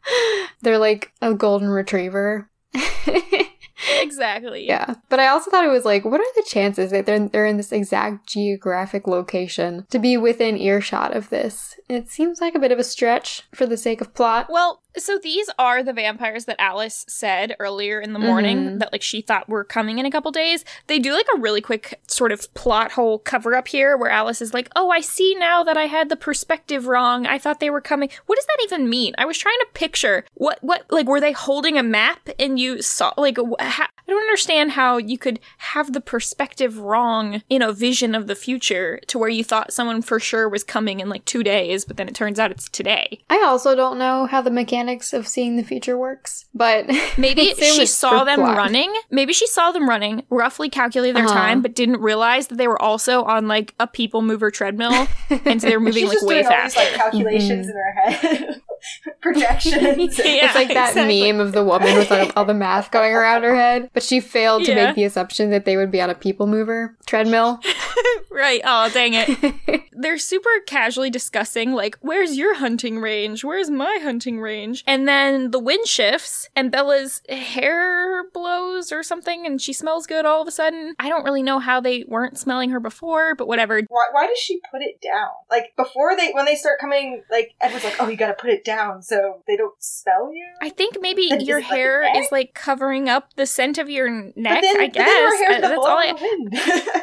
[laughs] They're like a golden retriever. [laughs] exactly. Yeah. But I also thought it was like, what are the chances that they're, they're in this exact geographic location to be within earshot of this? It seems like a bit of a stretch for the sake of plot. Well, so these are the vampires that Alice said earlier in the morning Mhm. that like she thought were coming in a couple days. They do like a really quick sort of plot hole cover up here where Alice is like, "Oh, I see now that I had the perspective wrong. I thought they were coming." What does that even mean? I was trying to picture what what like were they holding a map and you saw like I don't understand how you could have the perspective wrong in a vision of the future to where you thought someone for sure was coming in like 2 days, but then it turns out it's today. I also don't know how the mechanics of seeing the future works, but [laughs] Maybe she saw them plot. running. Maybe she saw them running, roughly calculated their Uh-huh. time, but didn't realize that they were also on like a people mover treadmill, [laughs] and so they were moving She's like just way doing all these faster. like calculations in her head, [laughs] projections. Yeah, it's like that exactly. meme of the woman with all, all the math going around her head, but she failed to Yeah. make the assumption that they would be on a people mover treadmill. [laughs] right. Oh, dang it. [laughs] They're super casually discussing, like, where's your hunting range? Where's my hunting range? And then the wind shifts, and Bella's hair blows or something, and she smells good all of a sudden. I don't really know how they weren't smelling her before, but whatever. Why, why does she put it down? Like before they when they start coming, like Edward's like, "Oh, you got to put it down so they don't smell you." I think maybe Then your is it like hair is like covering up the scent of your neck. but then, I but guess then her hair's Uh, gonna that's all I. [laughs]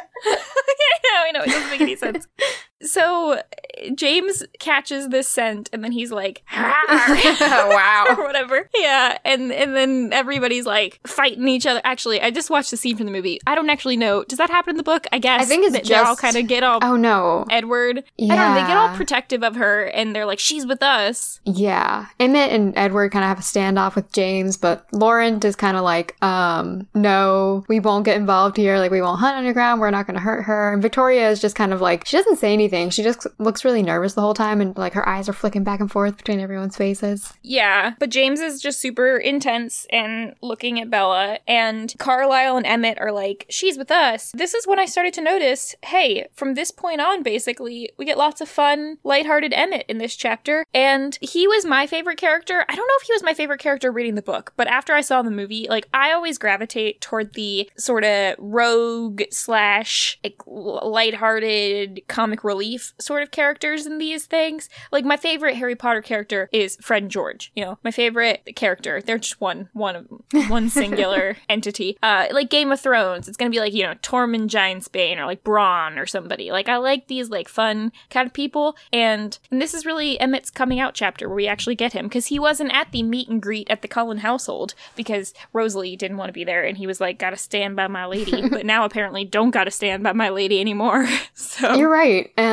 I [laughs] I know. It doesn't make any sense. [laughs] So James catches this scent, and then he's like, [laughs] wow. or whatever. Yeah, and and then everybody's like fighting each other. Actually, I just watched the scene from the movie. I don't actually know. Does that happen in the book? I guess. I think it's they all kind of get all Oh no. Edward. I don't know. They get all protective of her, and they're like, "She's with us." Yeah. Emmett and Edward kind of have a standoff with James, but Laurent is kind of like, um, no, we won't get involved here. Like, we won't hunt underground. We're not going to hurt her. And Victoria is just kind of like, she doesn't say anything. She just looks really nervous the whole time, and like her eyes are flicking back and forth between everyone's faces. Yeah, but James is just super intense and looking at Bella, and Carlisle and Emmett are like, she's with us. This is when I started to notice hey, from this point on, basically, we get lots of fun, lighthearted Emmett in this chapter, and he was my favorite character. I don't know if he was my favorite character reading the book, but after I saw the movie, like, I always gravitate toward the sort of rogue slash like, lighthearted comic relief sort of characters in these things. Like my favorite Harry Potter character is friend George. You know, my favorite character. They're just one, one, of one [laughs] singular entity. Uh, like Game of Thrones, it's gonna be like you know Tormund Giantsbane or like Bronn or somebody. Like I like these like fun kind of people, and, and this is really Emmett's coming out chapter where we actually get him because he wasn't at the meet and greet at the Cullen household because Rosalie didn't want to be there, and he was like, "Gotta stand by my lady," [laughs] but now apparently don't gotta stand by my lady anymore. [laughs] so You're right. And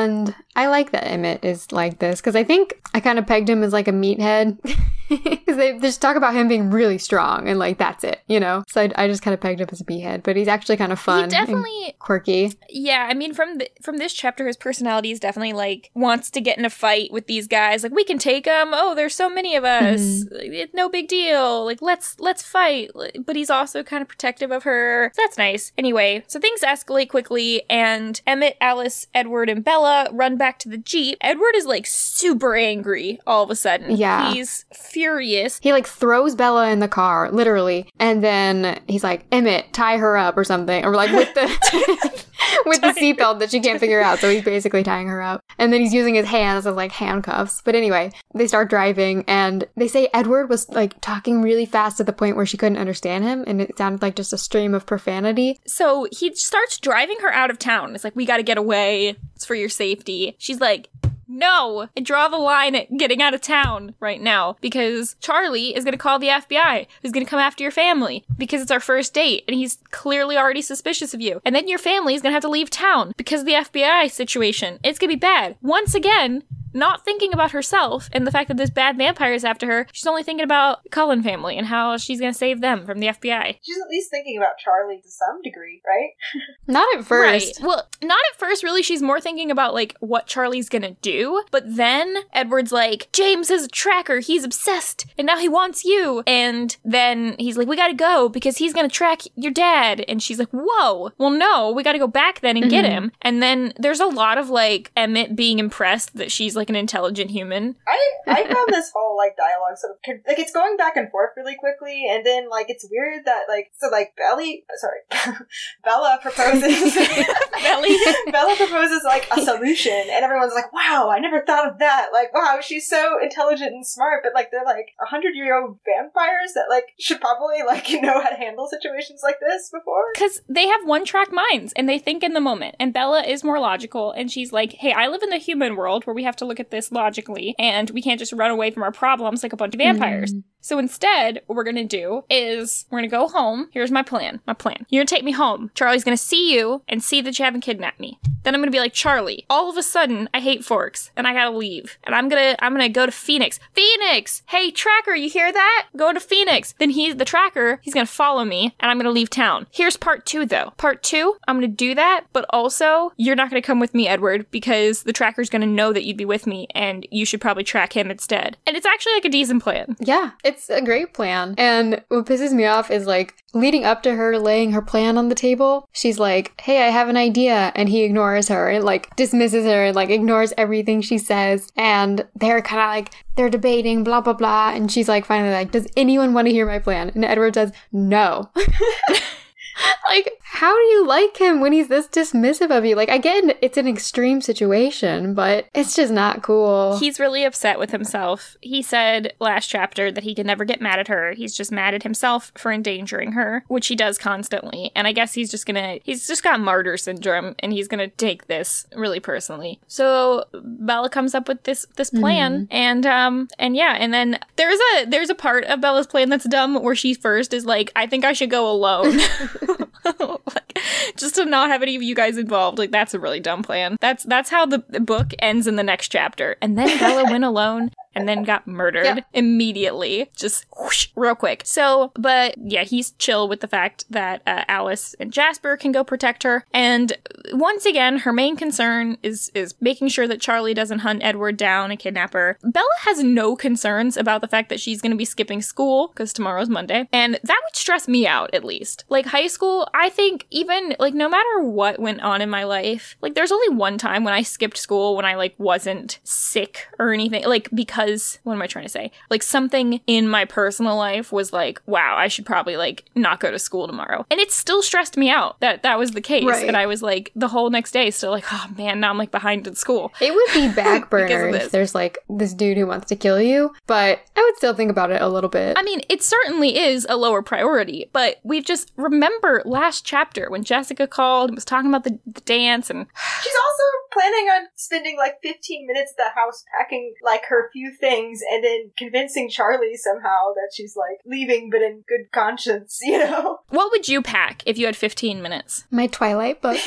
I like that Emmett is like this because I think I kind of pegged him as like a meathead. [laughs] [laughs] Because they just talk about him being really strong and like that's it, you know. So I, I just kind of pegged him as a B head, but he's actually kind of fun, he and definitely quirky. Yeah, I mean, from the, from this chapter, his personality is definitely like wants to get in a fight with these guys. Like, we can take them. Oh, there's so many of us. Mm-hmm. Like, It's no big deal. Like, let's let's fight. But he's also kind of protective of her. So that's nice. Anyway, so things escalate quickly, and Emmett, Alice, Edward, and Bella run back to the jeep. Edward is like super angry all of a sudden. Yeah. he's furious. He like throws Bella in the car, literally, and then he's like, "Emmett, tie her up" or something, or like with the [laughs] with the seatbelt that she can't figure out. So he's basically tying her up, and then he's using his hands as like handcuffs. But anyway, they start driving, and they say Edward was like talking really fast to the point where she couldn't understand him, and it sounded like just a stream of profanity. So he starts driving her out of town. It's like, we gotta get away. It's for your safety. She's like, no, I draw the line at getting out of town right now because Charlie is gonna call the FBI, who's gonna come after your family because it's our first date and he's clearly already suspicious of you. And then your family is gonna have to leave town because of the FBI situation. It's gonna be bad. Once again, not thinking about herself and the fact that this bad vampire is after her, she's only thinking about Cullen family and how she's gonna save them from the FBI. She's at least thinking about Charlie to some degree, right? [laughs] Not at first. Right. Well, not at first, really. She's more thinking about like what Charlie's gonna do. But then Edward's like, James is a tracker. He's obsessed, and now he wants you. And then he's like, we gotta go because he's gonna track your dad. And she's like, whoa. Well, no, we gotta go back then and get mm-hmm. him. And then there's a lot of like Emmett being impressed that she's like an intelligent human. I I found this whole like dialogue sort of like it's going back and forth really quickly, and then like it's weird that like so like Belly sorry [laughs] Bella proposes [laughs] Belly. [laughs] Bella proposes like a solution, and everyone's like, "Wow, I never thought of that!" Like, wow, she's so intelligent and smart, but like they're like a hundred year old vampires that like should probably like know how to handle situations like this before. Because they have one track minds and they think in the moment. And Bella is more logical and she's like, hey, I live in the human world where we have to look at this logically and we can't just run away from our problems like a bunch of vampires. Mm. So instead, what we're gonna do is we're gonna go home. Here's my plan. My plan. You're gonna take me home. Charlie's gonna see you and see that you haven't kidnapped me. Then I'm gonna be like, Charlie, all of a sudden I hate Forks and I gotta leave. And I'm gonna I'm gonna go to Phoenix. Phoenix! Hey tracker, you hear that? Go to Phoenix. Then he's the tracker, he's gonna follow me, and I'm gonna leave town. Here's part two though. Part two, I'm gonna do that, but also you're not gonna come with me, Edward, because the tracker's gonna know that you'd be with me and you should probably track him instead. And it's actually like a decent plan. Yeah, it's a great plan. And what pisses me off is like leading up to her laying her plan on the table, she's like, Hey, I have an idea. And he ignores her and like dismisses her and like ignores everything she says. And they're kind of like, they're debating, blah, blah, blah. And she's like, finally, like, Does anyone want to hear my plan? And Edward says, No. [laughs] [laughs] like, how do you like him when he's this dismissive of you? Like, again, it's an extreme situation, but it's just not cool. He's really upset with himself. He said last chapter that he can never get mad at her. He's just mad at himself for endangering her, which he does constantly. And I guess he's just gonna, he's just got martyr syndrome and he's gonna take this really personally. So Bella comes up with this, this plan and, um, and yeah, and then there's a, there's a part of Bella's plan that's dumb where she first is like, I think I should go alone. [laughs] [laughs] [laughs] like, just to not have any of you guys involved. Like that's a really dumb plan. That's that's how the book ends in the next chapter. And then Bella went alone and then got murdered Yeah. immediately, just whoosh, real quick. So, but yeah, he's chill with the fact that uh, Alice and Jasper can go protect her. And once again, her main concern is is making sure that Charlie doesn't hunt Edward down and kidnap her. Bella has no concerns about the fact that she's going to be skipping school because tomorrow's Monday, and that would stress me out at least. Like high school, I think even like no matter what went on in my life, like there's only one time when I skipped school when I like wasn't sick or anything, like because what am I trying to say? Like something in my personal life was like, wow, I should probably like not go to school tomorrow, and it still stressed me out that that was the case, Right. and I was like the whole next day still like, oh man, now I'm like behind in school. It would be [laughs] back burner if there's like this dude who wants to kill you, but I would still think about it a little bit. I mean, it certainly is a lower priority, but we've just remember last chapter when Jessica called and was talking about the, the dance and She's also planning on spending like 15 minutes at the house packing like her few things and then convincing Charlie somehow that she's like leaving but in good conscience, [laughs] you know? what would you pack if you had 15 minutes? My Twilight book. [laughs]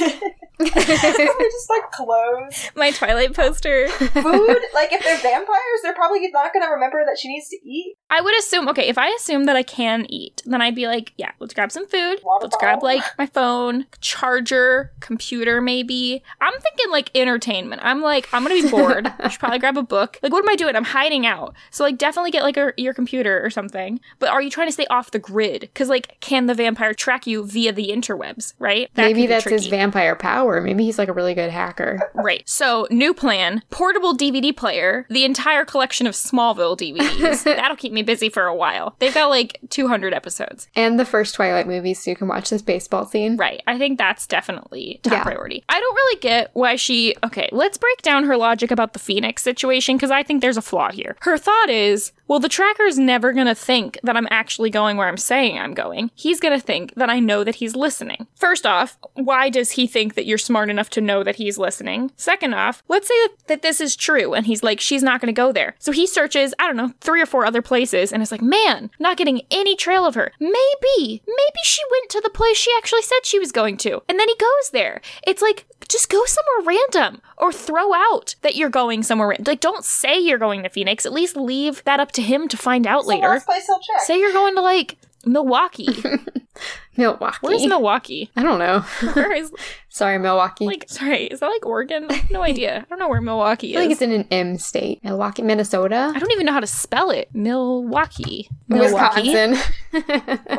just like clothes, My Twilight poster. food. like if they're vampires, they're probably not going to remember that she needs to eat. I would assume, okay, if I assume that I can eat, then I'd be like, yeah, let's grab some food. Water let's grab like my phone, charger, computer, maybe. I'm thinking like entertainment. I'm like, I'm gonna be bored. [laughs] I should probably grab a book. Like, what am I doing? I'm hiding out. So, like, definitely get like a, your computer or something. But are you trying to stay off the grid? Because, like, can the vampire track you via the interwebs, right? That Maybe that's his vampire power. Maybe he's like a really good hacker. Right. So, new plan portable DVD player, the entire collection of Smallville DVDs. [laughs] That'll keep me busy for a while. They've got like 200 episodes. And the first Twilight movie, so you can watch this baseball scene. Right. I think that's definitely top Yeah. priority. I don't really get why she. Okay, let's break down her logic about the Phoenix situation because I think there's a flaw here. Her thought is, well, the tracker's never to think that I'm actually going where I'm saying I'm going. He's to think that I know that he's listening. First off, why does he think that you're smart enough to know that he's listening? Second off, let's say that, this is true and he's like, she's not to go there. So he searches, I don't know, three or four other places and is like, man, not getting any trail of her. Maybe, maybe she went to the place she actually said she was going to. And then he goes there. It's like, just go somewhere random or throw out that you're going somewhere. Like, don't say you're going to Phoenix. At least leave that up to him to find out It's the later. last place he'll check. Say you're going to like Milwaukee. [laughs] Milwaukee. Where's Milwaukee? I don't know. [laughs] Where is [laughs] Sorry, Milwaukee. like sorry, is that like Oregon? I have no idea. I don't know where Milwaukee is. I feel like is. it's in an M state. Milwaukee, Minnesota. I don't even know how to spell it. Milwaukee. Milwaukee. Wisconsin.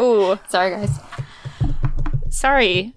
Ooh, Sorry, guys. sorry,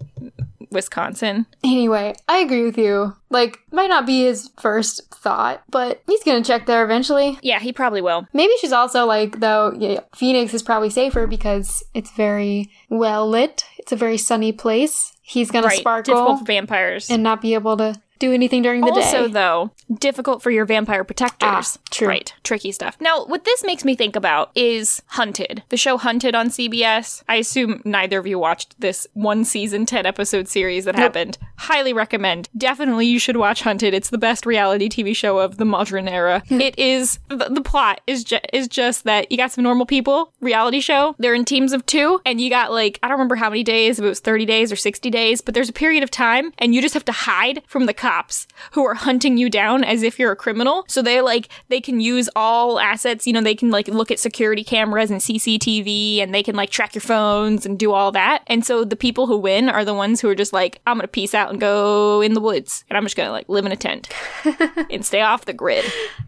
Wisconsin. Anyway, I agree with you. Like, might not be his first thought, but he's gonna check there eventually. Yeah, he probably will. Maybe she's also like, though, yeah, Phoenix is probably safer because it's very well lit. It's a very sunny place. He's gonna right. sparkle Difficult for vampires. and not be able to do anything during the also, day. though, difficult for your vampire protectors. Ah, true. Right. Tricky stuff. Now, what this makes me think about is Hunted. The show Hunted on CBS. I assume neither of you watched this one season, 10 episode series that happened. Highly recommend. Definitely you should watch Hunted. It's the best reality TV show of the modern era. [laughs] it is, the, the plot is, ju- is just that you got some normal people, reality show. They're in teams of two, and you got like, I don't remember how many days, if it was 30 days or 60 days, but there's a period of time, and you just have to hide from the cops who are hunting you down as if you're a criminal. So they like they can use all assets, you know, they can like look at security cameras and CCTV and they can like track your phones and do all that. And so the people who win are the ones who are just like, I'm gonna peace out and go in the woods. And I'm just gonna like live in a tent [laughs] and stay off the grid.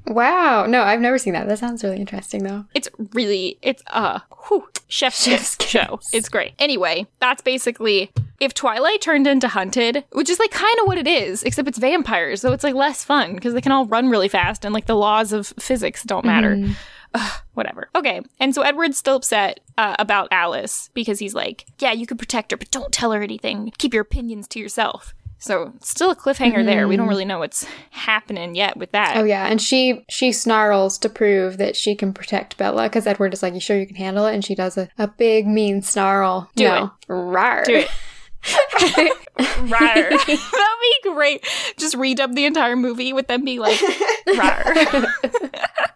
wow. No, I've never seen that. That sounds really interesting, though. It's really it's uh whew, chef's, Chef's show. It's great. Anyway, that's basically if Twilight turned into Hunted, which is like kind of what it is, except it's vampires, so it's like less fun because they can all run really fast and like the laws of physics don't matter. Ugh, whatever. Okay, and so Edward's still upset uh, about Alice because he's like, yeah, you could protect her, but don't tell her anything. Keep your opinions to yourself. So still a cliffhanger there. We don't really know what's happening yet with that. Oh yeah, and she she snarls to prove that she can protect Bella because Edward is like, "You sure you can handle it?" And she does a, a big mean snarl. Do no. Rawr. Do it. [laughs] Rawr. [laughs] That'd be great. Just redub the entire movie with them being like, rawr.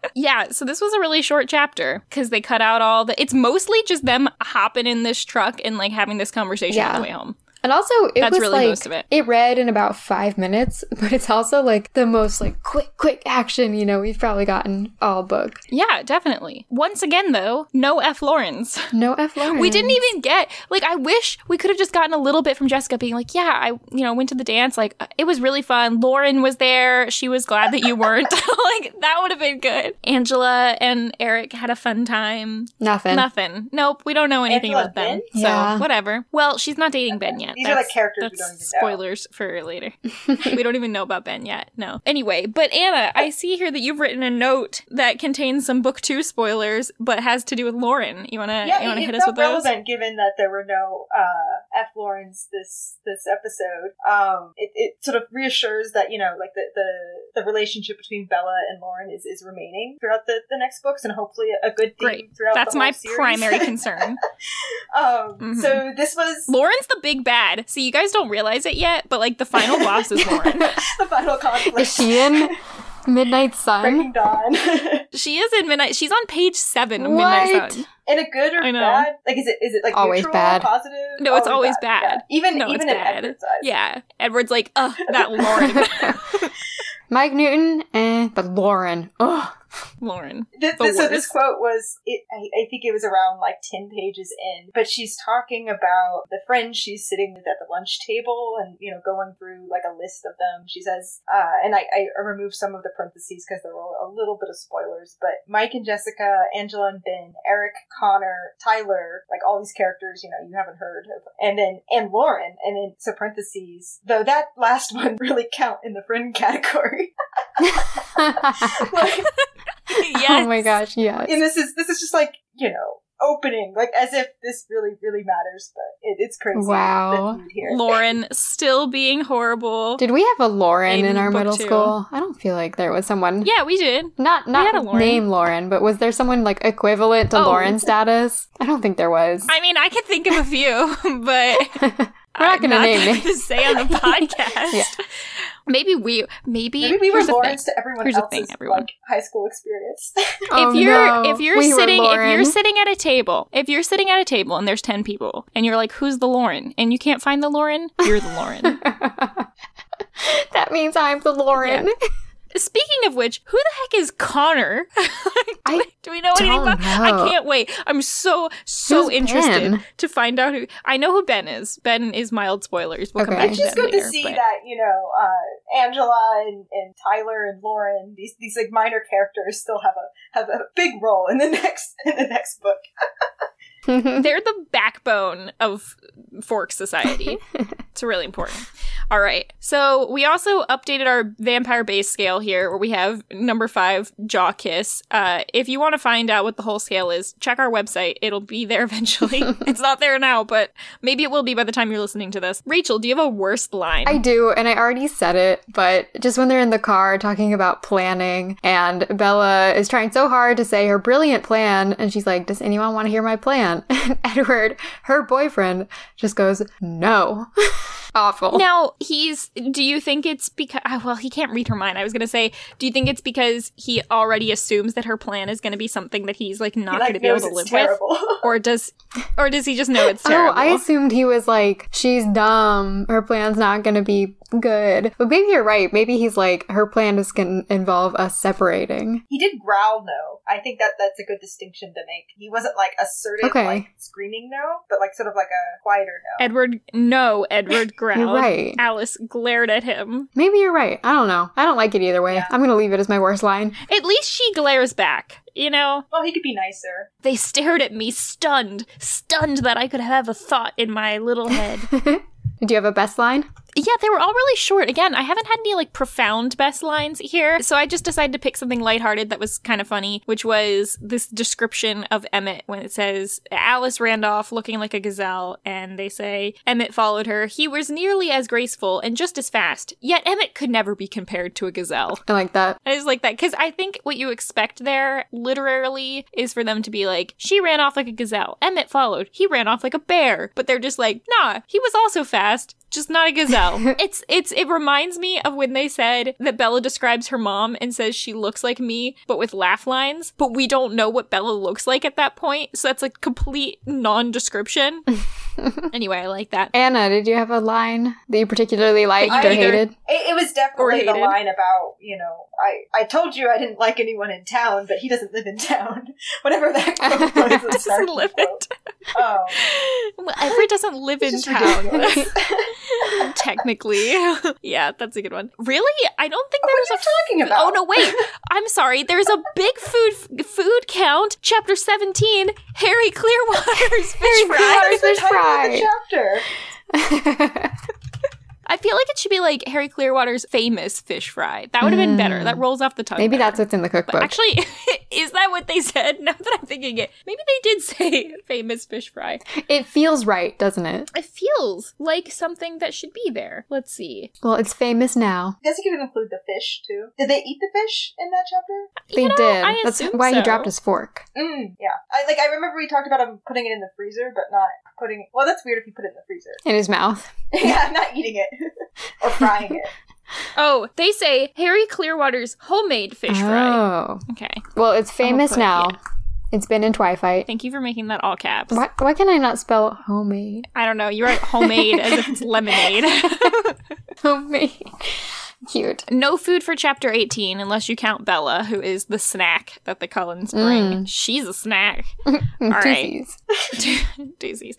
[laughs] yeah, so this was a really short chapter because they cut out all the. It's mostly just them hopping in this truck and like having this conversation on the way home. And also, it That's was really like most of it. read in about five minutes, [laughs] but it's also like the most like quick, quick action. You know, we've probably gotten all book. Yeah, definitely. Once again, though, no F. Lawrence. [laughs] No F. Lawrence. We didn't even get like I wish we could have just gotten a little bit from Jessica being like, "Yeah, I you know went to the dance. Like uh, it was really fun. Lauren was there. She was glad that you weren't. [laughs] like that would have been good. Angela and Eric had a fun time. nothing. Nothing. Nope. We don't know anything Angela about them. Ben? So Yeah. whatever. Well, she's not dating Ben yet. [laughs] These are, like, characters we that's don't even know. spoilers for later. [laughs] we don't even know about Ben yet. No. Anyway, but Anna, I see here that you've written a note that contains some book two spoilers, but has to do with Lauren. You wanna Yeah, you wanna it, hit it us with those? relevant given that there were no uh, F. Lawrence this this episode. Um, it, it sort of reassures that you know, like the, the the relationship between Bella and Lauren is, is remaining throughout the, the next books, and hopefully a good theme Great. throughout. That's my series. primary [laughs] concern. um, Mhm. so this was Lauren's the big bad. See, you guys don't realize it yet, but like the final boss is [laughs] Lauren. the final conflict. [laughs] Is she in? Midnight Sun. Breaking Dawn. [laughs] She is in Midnight. She's on page seven of Midnight What? Sun. in a good or I know. bad? Like, is it is it like Always neutral, bad. positive? No, it's always bad. Yeah. Even No, even it's in bad. Edward's. Yeah, Edward's like, ugh, that [laughs] Lauren. [laughs] Mike Newton, eh, but Lauren. Ugh. [laughs] Lauren. This, The this- so this quote was, it, I, I think it was around like 10 pages in, but she's talking about the friends she's sitting with at the lunch table and, you know, going through like a list of them. She says, uh, and I, I removed some of the parentheses because there were a little bit of spoilers, but Mike and Jessica, Angela and Ben, Eric, Connor, Tyler, like all these characters, you know, you haven't heard of, and then, and Lauren, and then, so parentheses, though that last [laughs] one really count in the friend category. [laughs] like, yes. [laughs] Oh my gosh, yes. and this is this is just like you know opening like as if this really really matters but it, it's crazy Wow. here Lauren still being horrible. Did we have a Lauren in, In our middle two. school? I don't feel like there was someone. yeah, we did. Not had not a Lauren. name Lauren, but was there someone like equivalent to Oh. Lauren status? I don't think there was. I mean, I could think of a few, [laughs] but [laughs] We're not gonna name gonna [laughs] say on the [laughs] podcast. Yeah. Maybe we, maybe, maybe we were here's the thing. To everyone Here's else's thing, everyone. like high school experience [laughs] Oh, if you're no. if you're We sitting if you're sitting at a table if you're sitting at a table and there's 10 people and you're like who's the lauren and you can't find the lauren you're the lauren that means I'm the Lauren. Speaking of which who the heck is connor? [laughs] Do, I we, do we know anything don't about i can't wait. I'm so so Who's interested Ben? to find out who i know who ben is. Ben is mild spoilers. We'll come back it's to just ben good later, to see but- that you know uh angela and, and tyler and lauren these these like minor characters still have a have a big role in the [laughs] next in the next book. They're the backbone of Forks Society. [laughs] it's really important. All right. So we also updated our vampire base scale here, where we have number five, Jaw Kiss. Uh, if you want to find out what the whole scale is, check our website. It'll be there [laughs] eventually. [laughs] it's not there now, but maybe it will be by the time you're listening to this. Rachel, do you have a worst line? I do, and I already said it, but just when they're in the car talking about planning, and Bella is trying so hard to say her brilliant plan, and she's like, Does anyone want to hear my plan? [laughs] And Edward, her boyfriend, just goes, No. Awful. Now, he's. Do you think it's because. Ah, well, he can't read her mind. I was going to say, do you think it's because he already assumes that her plan is going to be something that he's, like, not He, going to be able to live terrible with? [laughs] Or does. Or does he just know it's Oh. I assumed he was like, she's dumb. Her plan's not gonna be good. But maybe you're right. Maybe he's like, her plan is gonna involve us separating. He did growl though. I think that that's a good distinction to make. He wasn't like assertive, Okay. like screaming no, but like sort of like a quieter no. Edward. No, Edward [laughs] growled. You're right. Alice glared at him. Maybe you're right. I don't know. I don't like it either way. Yeah. I'm gonna leave it as my worst line. At least she glares back. You know? well, he could be nicer. They stared at me, stunned. Stunned that I could have a thought in my little head. [laughs] Do you have a best line? Yeah, they were all really short. Again, I haven't had any like profound best lines here, so I just decided to pick something lighthearted that was kind of funny, which was this description of Emmett when it says Alice ran off looking like a gazelle, and they say Emmett followed her. He was nearly as graceful and just as fast, yet Emmett could never be compared to a gazelle. I like that. I just like that because I think what you expect there, literally, is for them to be like, she ran off like a gazelle. Emmett followed. He ran off like a bear. But they're just like, nah, he was also fast, just not a gazelle. [laughs] it's it's it reminds me of when they said that Bella describes her mom and says she looks like me, but with laugh lines. But we don't know what Bella looks like at that point, so that's a complete non-description. [laughs] [laughs] anyway, I like that. Anna, did you have a line that you particularly liked you or either- hated? It, it was definitely the line about you know I I told you I didn't like anyone in town, but he doesn't live in town. [laughs] Whatever that [laughs] quote was, Doesn't live quote. it. Oh, Well, Edward doesn't live in town. Technically. yeah, that's a good one. Really? I don't think oh, what are there's you a talking about? Oh no, wait. I'm sorry. There's a big food food count. Chapter 17, Harry Clearwater's fish fry. Clearwater's the fish title of the fry. chapter. [laughs] I feel like it should be like Harry Clearwater's famous fish fry. That would have been better. Mm. That rolls off the tongue. Maybe better. that's what's in the But cookbook. actually, [laughs] is that what they [laughs] said? Now that I'm thinking it, maybe they did say [laughs] famous fish fry. it feels right, doesn't it? It feels like something that should be there. Let's see. Well, it's famous now. I guess you could include the fish too. Did they eat the fish in that chapter? They You know, did. I That's assume why he dropped his fork. Mm, yeah. I like. I remember we talked about him putting it in the freezer, but not putting. Well, that's weird if you put it in the freezer. In his mouth. [laughs] yeah, not eating it or frying it. Oh, they say Harry Clearwater's homemade fish fry. Oh. Okay. Well, it's famous put- now. yeah. It's been in Twilight. Thank you for making that all caps. Why, why can I not spell homemade? I don't know. You write homemade as if it's lemonade. [laughs] Homemade. Cute. no food for chapter 18 unless you count Bella, who is the snack that the Cullens mm. bring. She's a snack. [laughs] All right. Doozies. [laughs] Daisies.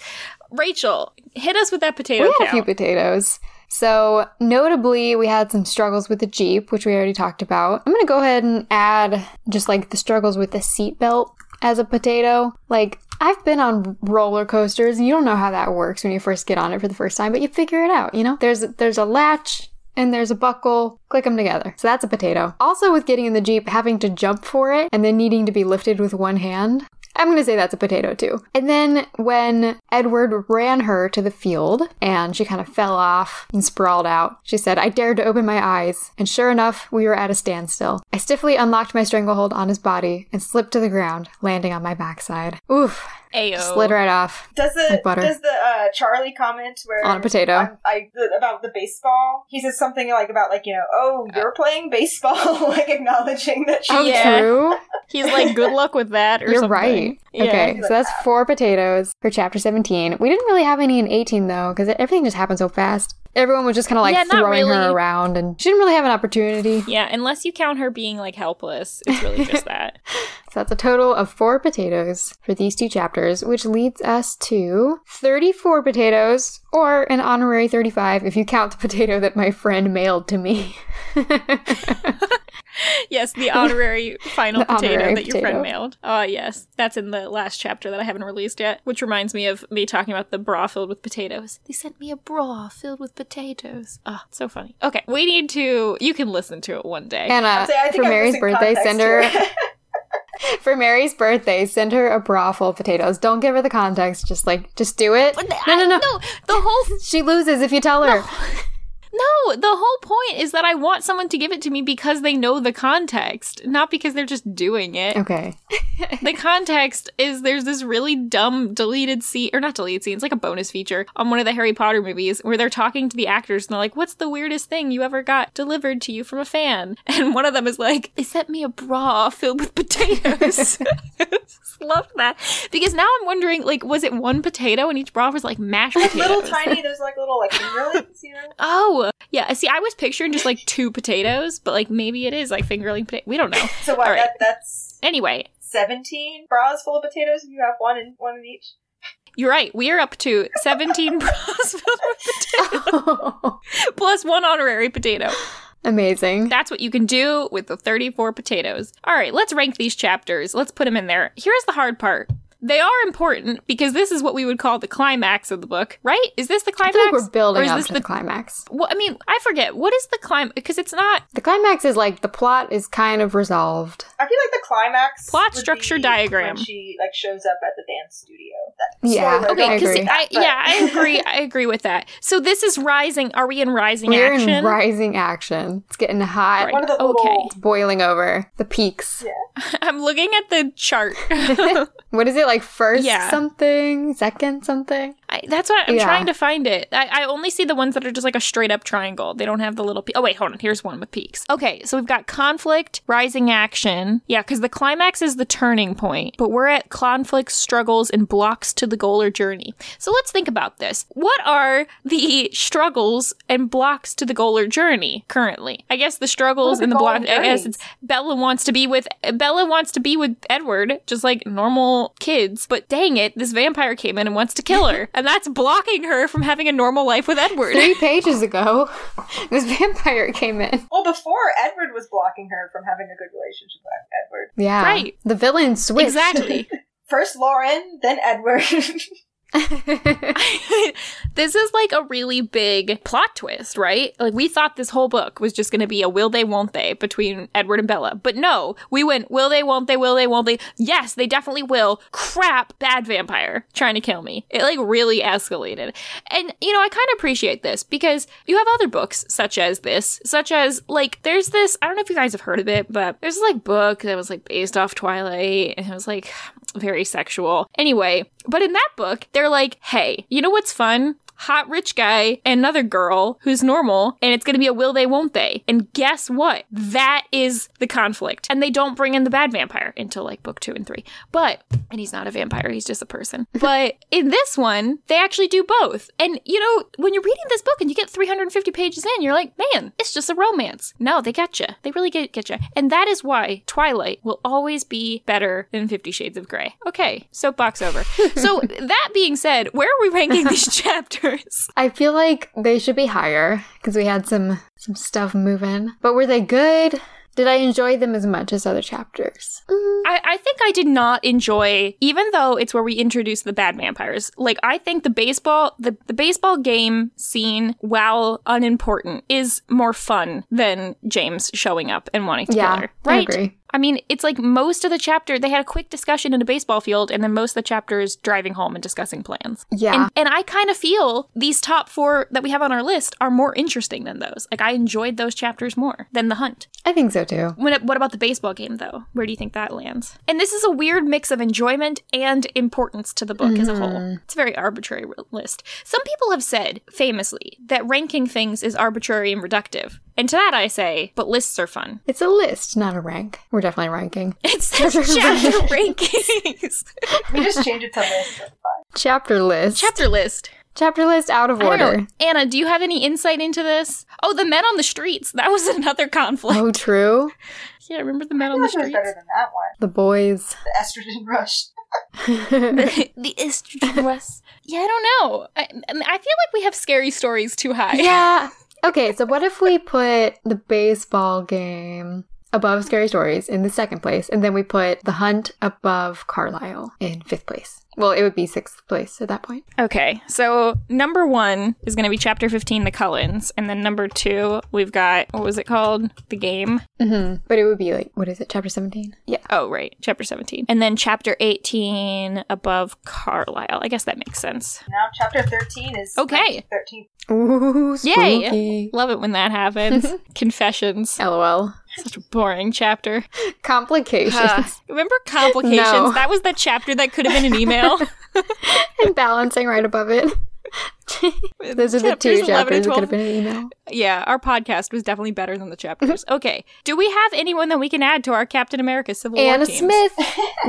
Rachel, hit us with that potato We had a few potatoes. So, notably, we had some struggles with the Jeep, which we already talked about. I'm to go ahead and add just like the struggles with the seatbelt as a potato. Like, I've been on roller coasters, and you don't know how that works when you first get on it for the first time, but you figure it out, you know? There's there's a latch and there's a buckle, click them together. So that's a potato. Also, with getting in the Jeep, having to jump for it and then needing to be lifted with one hand. I'm going to say that's a potato too. And then when Edward ran her to the field and she kind of fell off and sprawled out, she said, I dared to open my eyes. And sure enough, we were at a standstill. I stiffly unlocked my stranglehold on his body and slipped to the ground, landing on my backside. Oof. Ayo. Slid right off. Does the Like butter. does the uh, Charlie comment where On a potato. I, I about the baseball? He says something like about like you know, oh, you're playing baseball, [laughs] like acknowledging that she. Oh, Yeah. true. He's like, good luck with that or You're something. right. Yeah. Okay, so that's four potatoes for chapter 17. We didn't really have any in 18 though, because everything just happened so fast. Everyone was just kind of like Yeah, throwing really. her around, and she didn't really have an opportunity. Yeah, unless you count her being like helpless. It's really just that. [laughs] So that's a total of four potatoes for these two chapters, which leads us to 34 potatoes, or an honorary 35 if you count the potato that my friend mailed to me. [laughs] [laughs] Yes, the honorary [laughs] final The potato honorary that your friend mailed. Oh, yes. That's in the last chapter that I haven't released yet, which reminds me of me talking about the bra filled with potatoes. They sent me a bra filled with potatoes. Oh, so funny. Okay, we need to. You can listen to it one day. Anna, say I think for I'm Mary's birthday, send her [laughs] [laughs] for Mary's birthday, send her a bra full of potatoes. Don't give her the context. Just like, just do it. But No, I- no, no. No, the whole She loses if you tell her. No, the whole point is that I want someone to give it to me because they know the context, not because they're just doing it. Okay. the context is there's this really dumb deleted scene, or not deleted scene, it's like a bonus feature on one of the Harry Potter movies where they're talking to the actors and they're like, What's the weirdest thing you ever got delivered to you from a fan? [laughs] And one of them is like, They sent me a bra filled with potatoes. [laughs] [laughs] Just Loved that. Because now I'm wondering, like, was it one potato and each bra was like mashed like potatoes? little tiny. There's like little like fingerlings, you know. Oh, yeah. See, I was picturing just like two potatoes, but like maybe it is like fingerling potato. We don't know. So what? All right. That, that's Anyway, seventeen bras full of potatoes. If you have one in one in each. you're right. We are up to 17 [laughs] bras filled with potatoes [laughs] plus one honorary potato. Amazing. That's what you can do with the 34 potatoes. All right, let's rank these chapters. Let's put them in there. Here's the hard part. They are important because this is what we would call the climax of the book, right? Is this the climax? feel like we're building or is up this to the the climax. Well, I mean, I forget. What is the climax Because it's not The climax is like the plot is kind of resolved. I feel like the climax Plot would structure be diagram. when she like shows up at the dance studio. That, Yeah, spoiler, okay, don't I agree. I, but- yeah, I agree. [laughs] I agree with that. So this is rising. Are we in rising We're action? in rising action. It's getting hot. Right. One of the Okay. little It's boiling over. The peaks. [laughs] I'm looking at the chart. [laughs] What is it like? First Yeah. something, second something. I, that's what I'm Yeah. trying to find it. I, I only see the ones that are just like a straight up triangle. They don't have the little. Pe- oh wait, hold on. Here's one with peaks. Okay, so we've got conflict, rising action. Yeah, because the climax is the turning point, but we're at conflict, struggles, and blocks to the goal or journey. So let's think about this. What are the struggles and blocks to the goal or journey currently? I guess the struggles are and the the blocks. I guess it's Bella wants to be with Bella wants to be with Edward, just like normal kids. But dang it, this vampire came in and wants to kill her, [laughs] and that's blocking her from having a normal life with Edward. Three [laughs] pages ago, [laughs] this vampire came in. Well, before Edward was blocking her from having a good relationship with Edward. Yeah. Right. The villain switched. Exactly. [laughs] First Lauren, then Edward. [laughs] this is like a really big plot twist, right? Like we thought this whole book was just going to be a will they won't they between Edward and Bella. But no, we went will they won't they will they won't they. Yes, they definitely will. Crap, bad vampire trying to kill me. It like really escalated. And you know, I kind of appreciate this because you have other books such as this, such as like there's this, I don't know if you guys have heard of it, but there's this like book that was like based off Twilight and it was like very sexual. Anyway, but in that book, they're like, hey, you know what's fun? Hot rich guy and another girl who's normal, and it's gonna be a will they, won't they. And guess what? That is the conflict. And they don't bring in the bad vampire until like book two and three. But, and he's not a vampire, he's just a person. [laughs] But in this one, they actually do both. And you know, when you're reading this book and you get 350 pages in, you're like, man, it's just a romance. No, they get you. They really get, get you. And that is why Twilight will always be better than Fifty Shades of Grey. Okay, soapbox over. [laughs] so, that being said, where are we ranking these [laughs] chapters? [laughs] I feel like they should be higher because we had some some stuff moving. But were they good? Did I enjoy them as much as other chapters? Mm, I, I think I did not enjoy, even though it's where we introduce the bad vampires. Like I think the baseball, the, the baseball game scene, while unimportant, is more fun than James showing up and wanting to yeah, kill her. I Right? agree. I mean, it's like most of the chapter, they had a quick discussion in a baseball field, and then most of the chapters driving home and discussing plans. Yeah. And, and I kind of feel these top four that we have on our list are more interesting than those. Like, I enjoyed those chapters more than The Hunt. I think so too. When, what about the baseball game, though? Where do you think that lands? And this is a weird mix of enjoyment and importance to the book as a whole. Mm-hmm. It's a very arbitrary list. Some people have said, famously, that ranking things is arbitrary and reductive. And to that I say, but lists are fun. It's a list, not a rank. We're definitely ranking. [laughs] It's [laughs] chapter [laughs] rankings. We just change it to list. Chapter list. chapter list. Chapter list out of order. Anna, do you have any insight into this? Oh, the men on the streets. That was another conflict. Oh, true. Yeah, remember the men on the feel like it was streets? better than that one. The boys. The estrogen rush. the, the estrogen was. Yeah, I don't know. I, I I feel like we have scary stories too high. yeah. Okay, so what if we put the baseball game above Scary Stories in the second place, and then we put The Hunt above Carlisle in fifth place? Well, it would be sixth place at that point. Okay, so number one is going to be chapter 15, The Cullens. And then number two, we've got, what was it called? The Game. hmm But it would be like, what is it, chapter 17? Yeah. Oh, right, chapter 17. And then chapter 18 above Carlisle. I guess that makes sense. Now chapter 13 is Okay. 13. Ooh, Yay! Love it when that happens. [laughs] Confessions. LOL. Such a boring chapter. Complications. Uh, remember complications? No. That was the chapter that could have been an email. [laughs] and balancing right above it. [laughs] Those are the two chapters that could have been an email. yeah, our podcast was definitely better than the chapters. [laughs] Okay. Do we have anyone that we can add to our Captain America Civil War Anna? Smith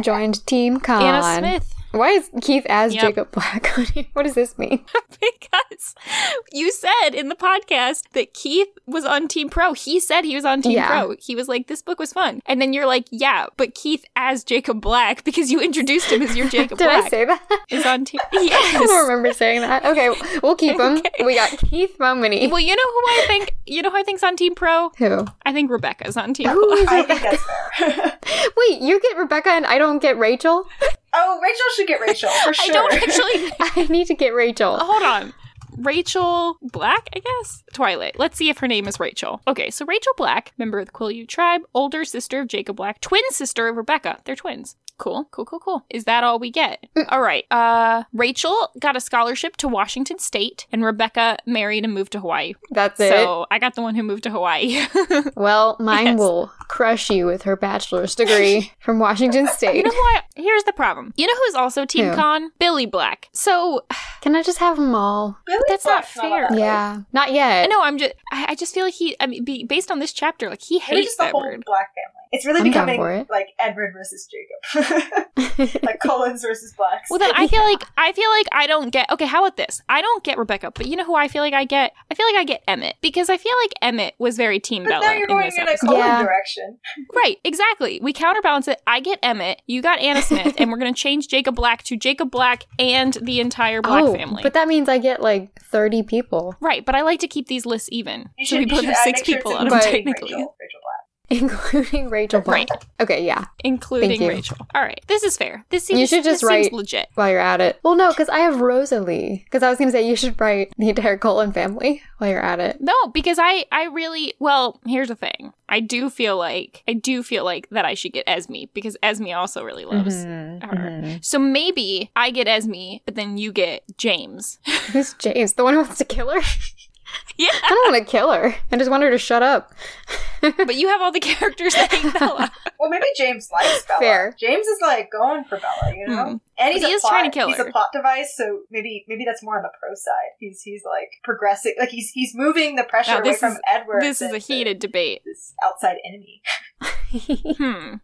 joined Team Con. Anna Smith. Why is Keith as Yep. Jacob Black on here? What does this mean? [laughs] because you said in the podcast that Keith was on Team Pro. He said he was on Team Yeah. Pro. He was like, this book was fun. And then you're like, yeah, but Keith as Jacob Black, [laughs] because you introduced him as your Jacob [laughs] Did Black, I say that? is on Team. I don't Yes. remember saying that. Okay, we'll keep him. Okay. We got Keith Mumney. Well, you know who I think, you know who I think's on Team Pro? Who? I think Rebecca's on Team Pro. is Rebecca? Wait, you get Rebecca and I don't get Rachel? Oh, Rachel should get Rachel for sure. [laughs] I don't actually. [laughs] [laughs] I need to get Rachel. Hold on. Rachel Black, I guess? Twilight. Let's see if her name is Rachel. Okay, so Rachel Black, member of the Quileute tribe, older sister of Jacob Black, twin sister of Rebecca. They're twins. Cool, cool, cool, cool. Is that all we get? All right. Uh, Rachel got a scholarship to Washington State, and Rebecca married and moved to Hawaii. That's it. So I got the one who moved to Hawaii. [laughs] well, mine Yes. will crush you with her bachelor's degree [laughs] from Washington State. you know what? Here's the problem. You know who's also Team Who? Con? Billy Black. So [sighs] Can I just have them all? Billy That's not fair. on that Yeah, not yet. no, I'm just. I, I just feel like he. I mean, be, based on this chapter, like he hates just the that whole word. Black family. It's really I'm becoming it. like Edward versus Jacob, [laughs] like [laughs] Cullens versus Blacks. Well, then I [laughs] feel like I feel like I don't get. Okay, how about this? I don't get Rebecca, but you know who I feel like I get? I feel like I get Emmett because I feel like Emmett was very Team but Bella now you're in going this in a episode. Cullen Yeah. direction. Right, exactly. We counterbalance it. I get Emmett, you got Anna Smith, and we're gonna change Jacob Black to Jacob Black and the entire Black oh, family. but that means I get like 30 people, right, but I like to keep these lists even. You so should, we both should have six make sure people on them technically. Rachel, Rachel Black. [laughs] including Rachel. Right. Okay, yeah. Including. Rachel. All right, this is fair. This seems You should just write- legit. While you're at it. Well, no, because I have Rosalie. Because I was going to say you should write the entire Cullen family while you're at it. No, because I I really well, here's the thing. I do feel like I do feel like that I should get Esme because Esme also really loves Mm-hmm. her. So maybe I get Esme, but then you get James. [laughs] Who's James? The one who wants to kill her? [laughs] yeah. I don't want to kill her. I just want her to shut up. [laughs] but you have all the characters that hate Bella. [laughs] Well, maybe James likes Bella. Fair. James is like going for Bella, you know. Hmm. And he's he a is plot, trying to kill He's her. He's a plot device, so maybe maybe that's more on the pro side. He's he's like progressing, like he's he's moving the pressure Now, away this from is- Edward. This is a heated debate. this outside enemy. Hmm.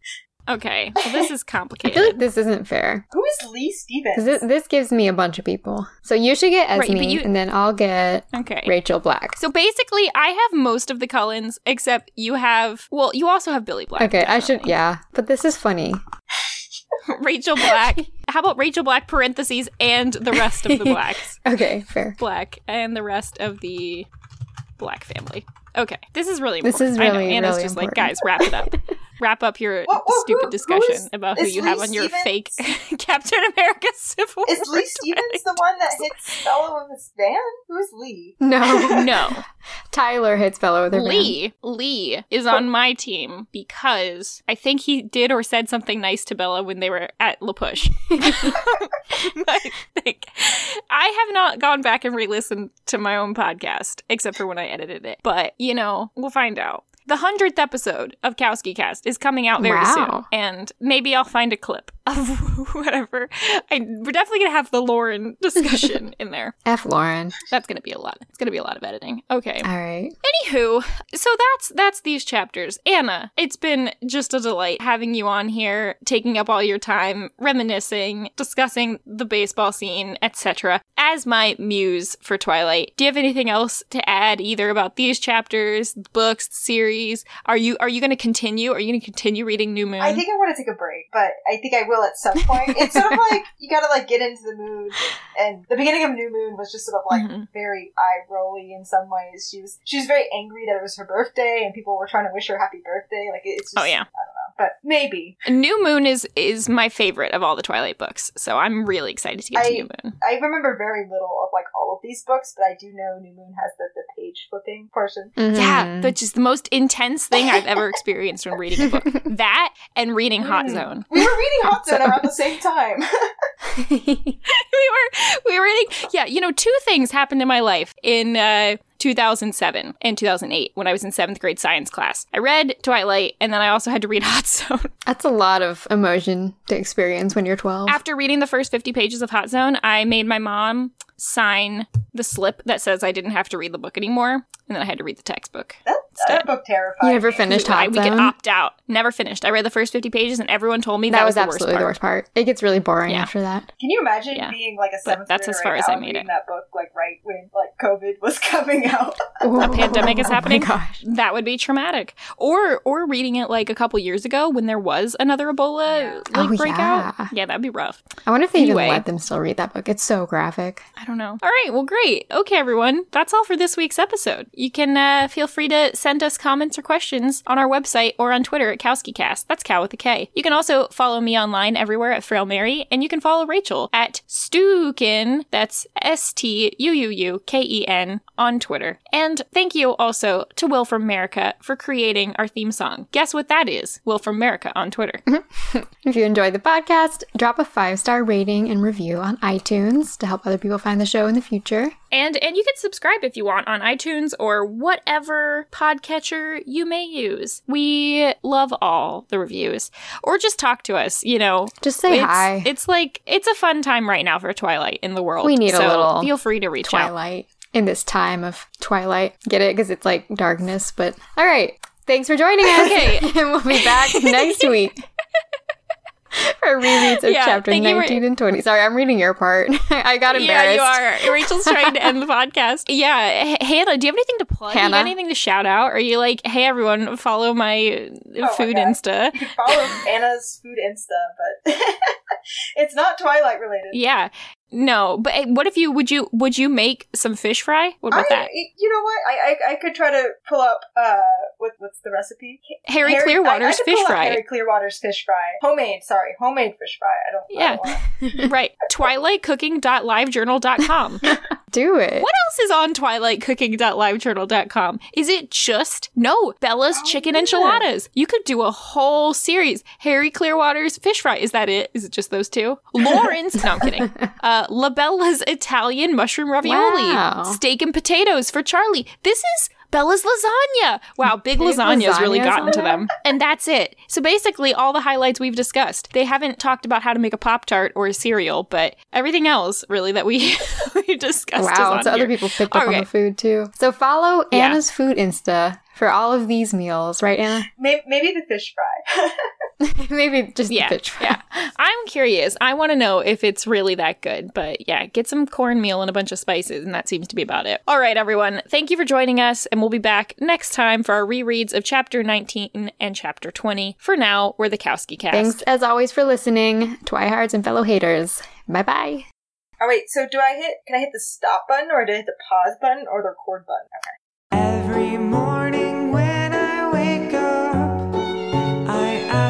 Okay, well, this is complicated. I feel complicated. like this isn't fair. Who is Lee Stevens? Because this, this gives me a bunch of people. So you should get Right, Esme, but you- and then I'll get Okay. Rachel Black. So basically, I have most of the Cullens, except you have. Well, you also have Billy Black. Okay, I should, yeah. But this is funny. [laughs] [laughs] Rachel Black. How about Rachel Black parentheses and the rest of the [laughs] blacks? Okay, fair. Black and the rest of the Black family. Okay, this is really important. This important. is I know, really, Anna's really just like, guys, wrap it up. [laughs] wrap up your What- what- stupid who- who discussion is- about who you Lee have on your Stevens? fake [laughs] Captain America Civil War. is Lee Stevens the one that hits Bella with his van? Who's Lee? No. [laughs] No, Tyler hits Bella with her van. Lee. Lee is on my team because I think he did or said something nice to Bella when they were at La Push. I think. I have not gone back and re-listened to my own podcast except for when I edited it. But you know, we'll find out. The hundredth episode of Kowski Cast is coming out very soon, and maybe I'll find a clip [laughs] of whatever. I, we're definitely gonna have the Lauren [laughs] discussion in there. F Lauren. That's gonna be a lot. It's gonna be a lot of editing. Okay. All right. Anywho, so that's that's these chapters. Anna, it's been just a delight having you on here, taking up all your time, reminiscing, discussing the baseball scene, etc. As my muse for Twilight. Do you have anything else to add either about these chapters, the books, the series? Are you are you going to continue? Are you going to continue reading New Moon? I think I want to take a break, but I think I will at some point. It's sort of [laughs] like you gotta like get into the mood, and the beginning of New Moon was just sort of like Mhm. very eye rolly in some ways. She was she was very angry that it was her birthday, and people were trying to wish her happy birthday. Like it's just, Oh, yeah. I don't know, but maybe New Moon is is my favorite of all the Twilight books, so I'm really excited to get to New Moon. I remember very little of like all of these books, but I do know New Moon has the the page flipping portion. Yeah, Mhm. that's just the most intense thing I've ever [laughs] experienced when reading a book. That and reading Hot Mm. Zone. We were reading Hot Zone [laughs] around the same time. [laughs] we were we were reading. Yeah, you know, two things happened in my life in uh, 2007 and 2008 when I was in seventh grade science class. I read Twilight, and then I also had to read [laughs] Hot Zone. That's a lot of emotion to experience when you're 12. After reading the first 50 pages of Hot Zone, I made my mom sign the slip that says I didn't have to read the book anymore, and then I had to read the textbook. that, that book terrified you never me. finished I, Hot we could opt out. Never finished. I read the first 50 pages, and everyone told me that, that, was, was, the worst absolutely part. the worst part. It gets really boring Yeah. after that. Can you imagine Yeah. being like a But seventh that's as far right as I made it. that book like right when like COVID was [laughs] coming out? A pandemic is Oh my happening. gosh. That would be traumatic. Or or reading it like a couple years ago when there was another Ebola Yeah. like Oh, breakout. yeah. Yeah, that'd be rough. I wonder if they Anyway. even let them still read that book. It's so graphic. I don't know. All right, well, great. Okay, everyone, that's all for this week's episode. You can uh, feel free to send us comments or questions on our website or on Twitter at KowskiCast. That's Cow with a K. You can also follow me online everywhere at Frail Mary, and you can follow Rachel at Stuuken. That's S T U U U K E N on Twitter. And thank you also to Will from America for creating our theme song. Guess what that is? Will from America on Twitter. [laughs] If you enjoyed the podcast, drop a five star rating and review on iTunes to help other people find the show in the future. And and you can subscribe if you want on iTunes or whatever podcatcher you may use. We love all the reviews. Or just talk to us, you know. Just say it's, hi. It's like it's a fun time right now for Twilight in the world. We need a little feel free to reach out. Twilight in this time of Twilight. Get it? Because it's like darkness. But all right. Thanks for joining us. Okay. [laughs] and we'll be back [laughs] next week [laughs] for rereads of Yeah, chapter thank you 19 and 20. Sorry, I'm reading your part. [laughs] I got embarrassed. Yeah, you are. Rachel's trying to end the [laughs] podcast. Yeah, H- Hannah, do you have anything to plug? You Hannah? got anything to shout out? Are you like, hey everyone, follow my oh my food God. Insta? You can follow Anna's food Insta, but it's not Twilight related. Yeah. No, but eh, what if you would you would you make some fish fry? What about I, that? you know what? I, I I could try to pull up uh what what's the recipe? Harry, I- I Clearwater's could fish pull up fry. Harry Clearwater's fish fry. Homemade, sorry, homemade fish fry. I don't. I don't [laughs] right. [laughs] Twilightcooking.livejournal.com. [laughs] Do it. What else is on twilightcooking.livejournal.com? Is it just no Bella's Oh, chicken yeah. enchiladas? You could do a whole series. Harry Clearwater's fish fry. Is that it? Is it just those two? [laughs] Lauren's. no, I'm kidding. Uh, La Bella's Italian mushroom ravioli. Wow. Steak and potatoes for Charlie. This is Bella's lasagna. Wow, big, Big lasagna's really gotten to them. And that's it. So basically, all the highlights we've discussed. They haven't talked about how to make a Pop Tart or a cereal, but everything else, really, that we, [laughs] we discussed. is Wow, on so other people picked up on the food too. So follow Yeah. Anna's food Insta for all of these meals, right, Anna? Maybe, maybe the fish fry. [laughs] [laughs] Maybe just Yeah, the pitch. yeah. [laughs] I'm curious. I want to know if it's really that good. But yeah, get some cornmeal and a bunch of spices, and that seems to be about it. All right, everyone. Thank you for joining us, and we'll be back next time for our rereads of Chapter 19 and Chapter 20. For now, we're the Kowski cast. Thanks as always for listening, Twihards and fellow haters. Bye bye. oh wait, so do I hit? Can I hit the stop button, or do I hit the pause button, or the record button? Okay. Every morning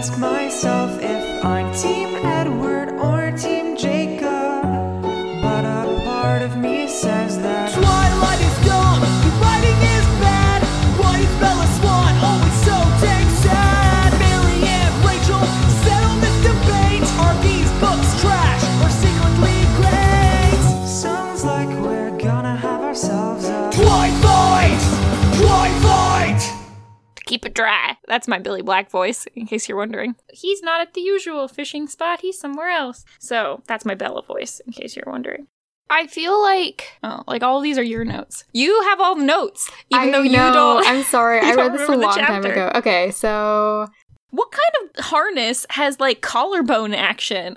ask myself if I'm Team Edward or Team Jacob. But a part of me says that Keep it dry. That's my Billy Black voice, in case you're wondering. He's not at the usual fishing spot, he's somewhere else. So that's my Bella voice, in case you're wondering. I feel like, oh, like all these are your notes. You have all the notes, even I though you know, don't. I'm sorry. [laughs] I read this a long time ago. Okay, so What kind of harness has like collarbone action?